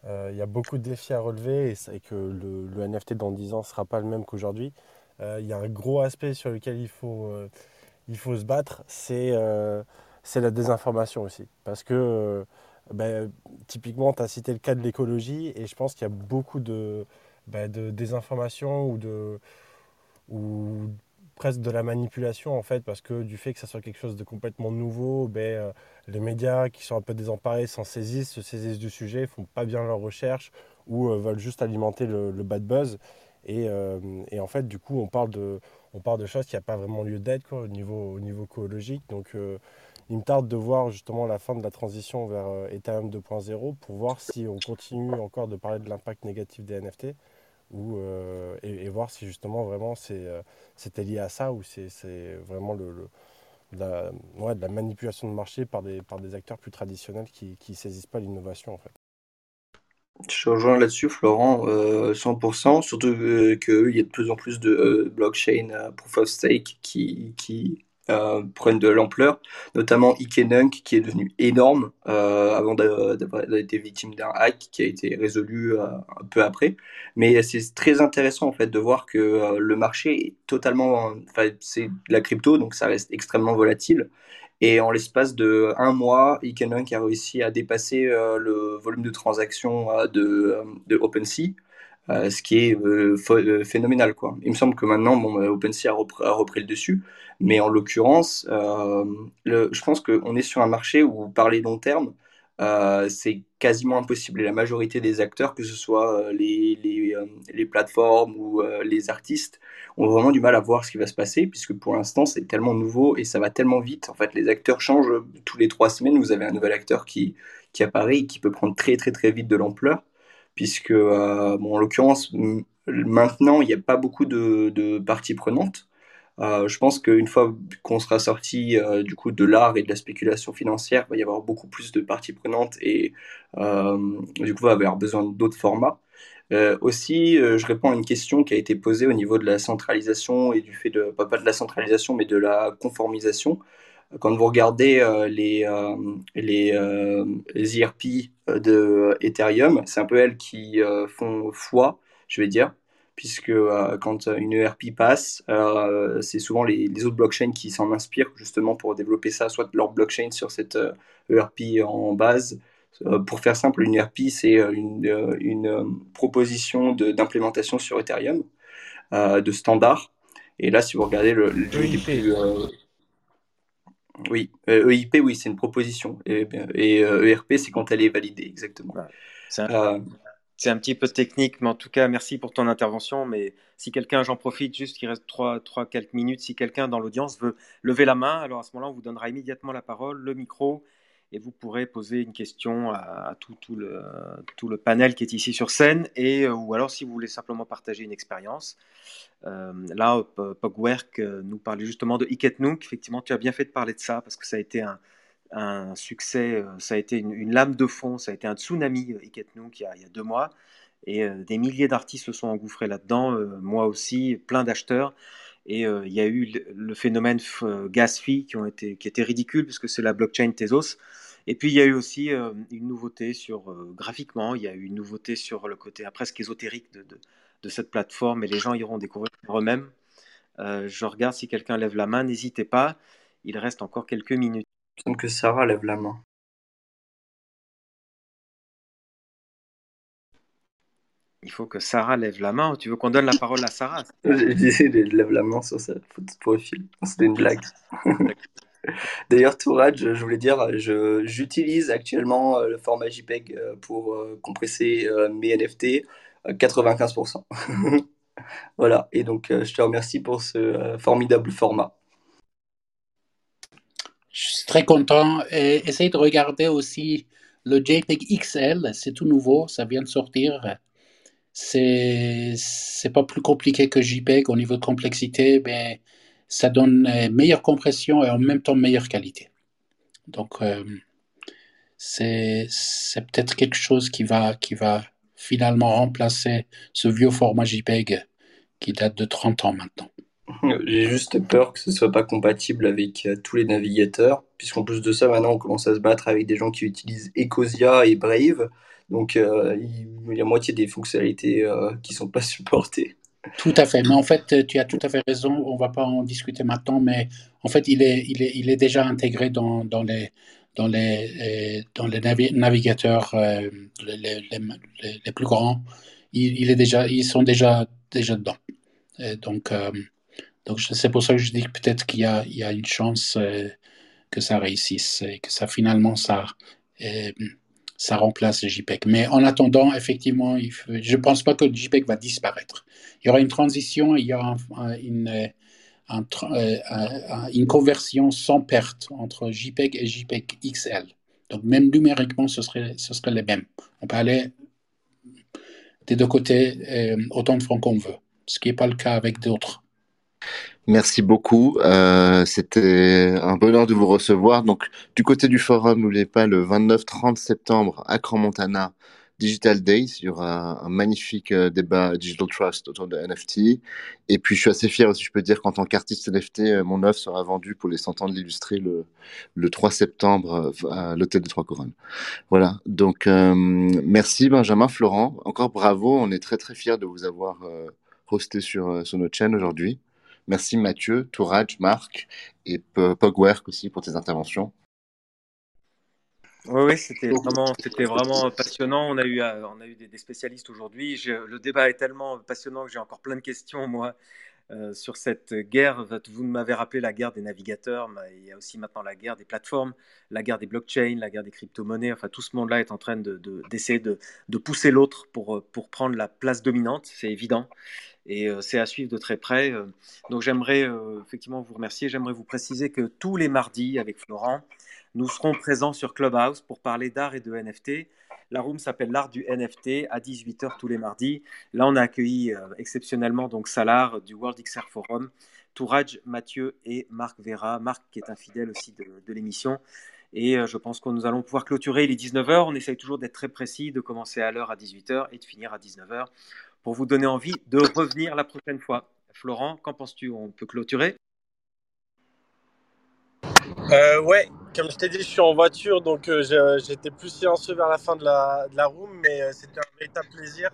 il y a beaucoup de défis à relever et, que le, NFT dans 10 ans ne sera pas le même qu'aujourd'hui. Il y a un gros aspect sur lequel il faut il faut se battre, euh, c'est la désinformation aussi. Parce que, euh, ben, typiquement, tu as cité le cas de l'écologie, et je pense qu'il y a beaucoup de, ben, de désinformation ou, de, presque de la manipulation, en fait, parce que du fait que ça soit quelque chose de complètement nouveau, ben, euh, les médias qui sont un peu désemparés s'en saisissent, se saisissent du sujet, font pas bien leur recherche, ou veulent juste alimenter le, bad buzz. Et, et, en fait, du coup, on parle de, on parle de choses qui n'ont pas vraiment lieu d'être au niveau, au niveau écologique. Donc, euh, il me tarde de voir justement la fin de la transition vers euh, Ethereum 2.0 pour voir si on continue encore de parler de l'impact négatif des NFT ou, euh, et, voir si justement vraiment c'était lié à ça ou c'est vraiment le, la, de la manipulation de marché par des, par des acteurs plus traditionnels qui ne saisissent pas l'innovation en fait. Je rejoins là-dessus, Florent, 100%, euh, surtout euh, qu'il y a de plus en plus de euh, blockchain proof of stake qui, qui prennent de l'ampleur, notamment Ikenunk qui est devenu énorme avant d'avoir été victime d'un hack qui a été résolu un peu après. Mais c'est très intéressant en fait de voir que le marché est totalement, enfin c'est de la crypto donc ça reste extrêmement volatile et en l'espace de un mois, Ikenunk a réussi à dépasser euh, le volume de transactions euh, euh, de OpenSea, ce qui est phénoménal. Quoi. Il me semble que maintenant, bon, bah, OpenSea a, repris le dessus, mais en l'occurrence, je pense qu'on est sur un marché où parler long terme, euh, c'est quasiment impossible. Et la majorité des acteurs, que ce soit euh, les, euh, les plateformes ou les artistes, ont vraiment du mal à voir ce qui va se passer, puisque pour l'instant, c'est tellement nouveau et ça va tellement vite. En fait, les acteurs changent tous les trois semaines. Vous avez un nouvel acteur qui, qui apparaît et qui peut prendre très très très vite de l'ampleur, puisque, bon, en l'occurrence, maintenant, il n'y a pas beaucoup de, parties prenantes. Euh, je pense qu'une fois qu'on sera sorti euh, du coup de l'art et de la spéculation financière, il va y avoir beaucoup plus de parties prenantes et euh, du coup, on va avoir besoin d'autres formats. aussi, je réponds à une question qui a été posée au niveau de la centralisation et du fait de, pas, de la centralisation, mais de la conformisation. Quand vous regardez les, les, les, IRP de Ethereum, c'est un peu elles qui font foi, je vais dire puisque euh, quand une ERP passe, euh, c'est souvent les, autres blockchains qui s'en inspirent justement pour développer ça, soit leur blockchain sur cette ERP euh, e en base. pour faire simple, une ERP, c'est une, une, proposition d'implémentation sur Ethereum de standard. Et là, si vous regardez le, oui, EIP, oui, c'est une proposition. Et, ERP, e c'est quand elle est validée, exactement c'est un petit peu technique, mais en tout cas, merci pour ton intervention. Mais si quelqu'un, j'en profite juste, il reste trois, trois quelques minutes, si quelqu'un dans l'audience veut lever la main, alors à ce moment-là, on vous donnera immédiatement la parole, le micro, et vous pourrez poser une question à, tout, le, tout, le, panel qui est ici sur scène, et, euh, ou alors si vous voulez simplement partager une expérience. Euh, là, Pogwerk euh, nous parlait justement de Iketnook. Effectivement, tu as bien fait de parler de ça, parce que ça a été un, succès, ça a été une, lame de fond, ça a été un tsunami Iketnook il, y a deux mois. Et des milliers d'artistes se sont engouffrés là-dedans, moi aussi, plein d'acheteurs. Et il y a eu le, phénomène gas fee qui, ont été, qui était ridicule, puisque c'est la blockchain Tezos. Et puis il y a eu aussi une nouveauté sur graphiquement, il y a eu une nouveauté sur le côté presque ésotérique de, de cette plateforme et les gens iront découvrir eux-mêmes. Euh, je regarde si quelqu'un lève la main, n'hésitez pas, il reste encore quelques minutes. Il que Sarah lève la main. Il faut que Sarah lève la main. Tu veux qu'on donne la parole à Sarah <laughs> J'ai dit, lève la main sur sa photo profil. C'était une blague. <laughs> D'ailleurs, Tourad, je, je voulais dire, je- j'utilise actuellement euh, le format JPEG euh, pour euh, compresser mes NFT à 95%. Voilà, et donc je te remercie pour ce formidable format. Je suis très content. Et essaye de regarder aussi le JPEG XL, c'est tout nouveau, ça vient de sortir. C'est c'est pas plus compliqué que JPEG au niveau de complexité, mais ça donne euh, meilleure compression et en même temps meilleure qualité. Donc euh, c'est peut-être quelque chose qui va qui va finalement remplacer ce vieux format JPEG qui date de 30 ans maintenant. J'ai juste peur que ce soit pas compatible avec euh, tous les navigateurs, puisqu'en plus de ça, maintenant on commence à se battre avec des gens qui utilisent Ecosia et Brave, donc euh, il y a moitié des fonctionnalités euh, qui sont pas <laughs> supportées. Tout à fait. Mais en fait, tu as tout à fait raison. On va pas en discuter maintenant, mais en fait, il est, il est, il est déjà intégré dans, dans les, dans les, euh, dans les navi- navigateurs les, les, plus grands. Il, il est déjà, ils sont déjà, déjà dedans. Donc, donc c'est pour ça que je dis que peut-être qu'il y y a une chance que ça réussisse et que ça finalement ça, ça remplace le JPEG. Mais en attendant, effectivement, je ne pense pas que le JPEG va disparaître. Il y aura une transition, il y aura euh, euh, un- un- une conversion sans perte entre JPEG et JPEG XL. Donc même numériquement, ce serait, ce serait les mêmes. On peut aller des deux côtés euh, autant de fois qu'on veut, ce qui n'est pas le cas avec d'autres. Merci beaucoup. Euh, C'était un bonheur de vous recevoir. Donc, du côté du forum, n'oubliez pas le 29-30 septembre à Crans-Montana, Digital Days. Il y aura un magnifique euh, débat Digital Trust autour de NFT. Et puis, je suis assez fier aussi, je peux dire qu'en tant qu'artiste NFT, euh, mon œuvre sera vendue pour les 100 ans de l'illustré le, le 3 septembre à l'hôtel des Trois Couronnes. Voilà. Donc, merci Benjamin, Florent. Encore bravo. On est très, très fiers de vous avoir hosté sur notre chaîne aujourd'hui. Merci Mathieu, Touraj, Marc et Pogwerk aussi pour tes interventions. Oui, oui, c'était vraiment, c'était vraiment passionnant. On a eu, euh, on a eu des, des spécialistes aujourd'hui. Le débat est tellement passionnant que j'ai encore plein de questions, moi, euh, sur cette guerre. Vous m'avez rappelé la guerre des navigateurs, mais il y a aussi maintenant la guerre des plateformes, la guerre des blockchains, la guerre des crypto-monnaies. Enfin, tout ce monde-là est en train de, de- d'essayer de, de pousser l'autre pour, euh, pour prendre la place dominante, c'est évident. Et euh, c'est à suivre de très près. Donc j'aimerais effectivement vous remercier. J'aimerais vous préciser que tous les mardis, avec Florent, nous serons présents sur Clubhouse pour parler d'art et de NFT. La room s'appelle l'art du NFT à 18h tous les mardis. Là, on a accueilli euh, exceptionnellement donc Salar du World XR Forum, Touraj, Mathieu et Marc Vera. Marc qui est un fidèle aussi de, l'émission. Et euh, je pense que nous allons pouvoir clôturer. Il est 19h. On essaye toujours d'être très précis, de commencer à l'heure à 18h et de finir à 19h pour vous donner envie de revenir la prochaine fois. Florent, qu'en penses-tu? On peut clôturer? Euh, ouais, comme je t'ai dit, je suis en voiture, donc euh, j'étais plus silencieux vers la fin de la, de la room, mais euh, c'était un véritable plaisir.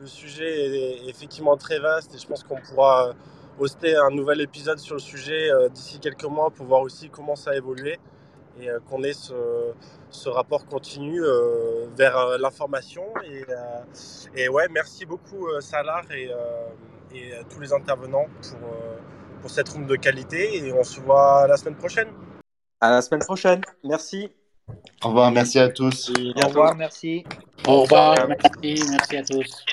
Le sujet est effectivement très vaste et je pense qu'on pourra euh, hoster un nouvel épisode sur le sujet d'ici quelques mois pour voir aussi comment ça a évolué et qu'on ait ce, ce rapport continu vers l'information. Et, et ouais, merci beaucoup Salar et, et tous les intervenants pour, pour cette room de qualité et on se voit la semaine prochaine. À la semaine prochaine. Merci. Au revoir, merci à tous. Au revoir, merci. Au revoir, merci, merci à tous.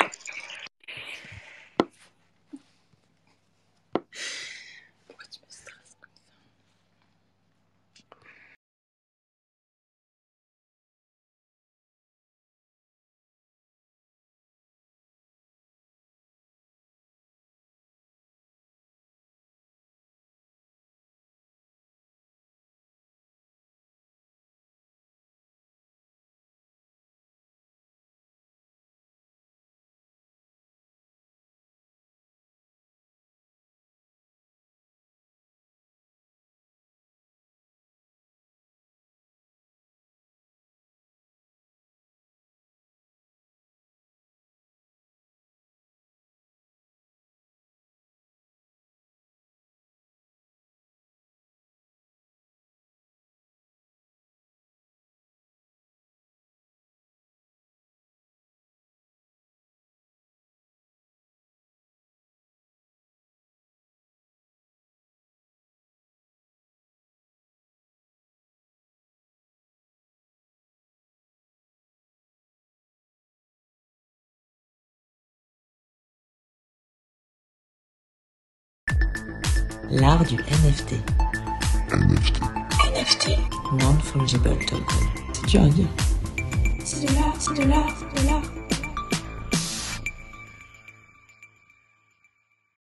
L'art du NFT. NFT. NFT. Non-fungible token. C'est dur à dire. C'est de l'art, c'est de l'art, c'est de l'art.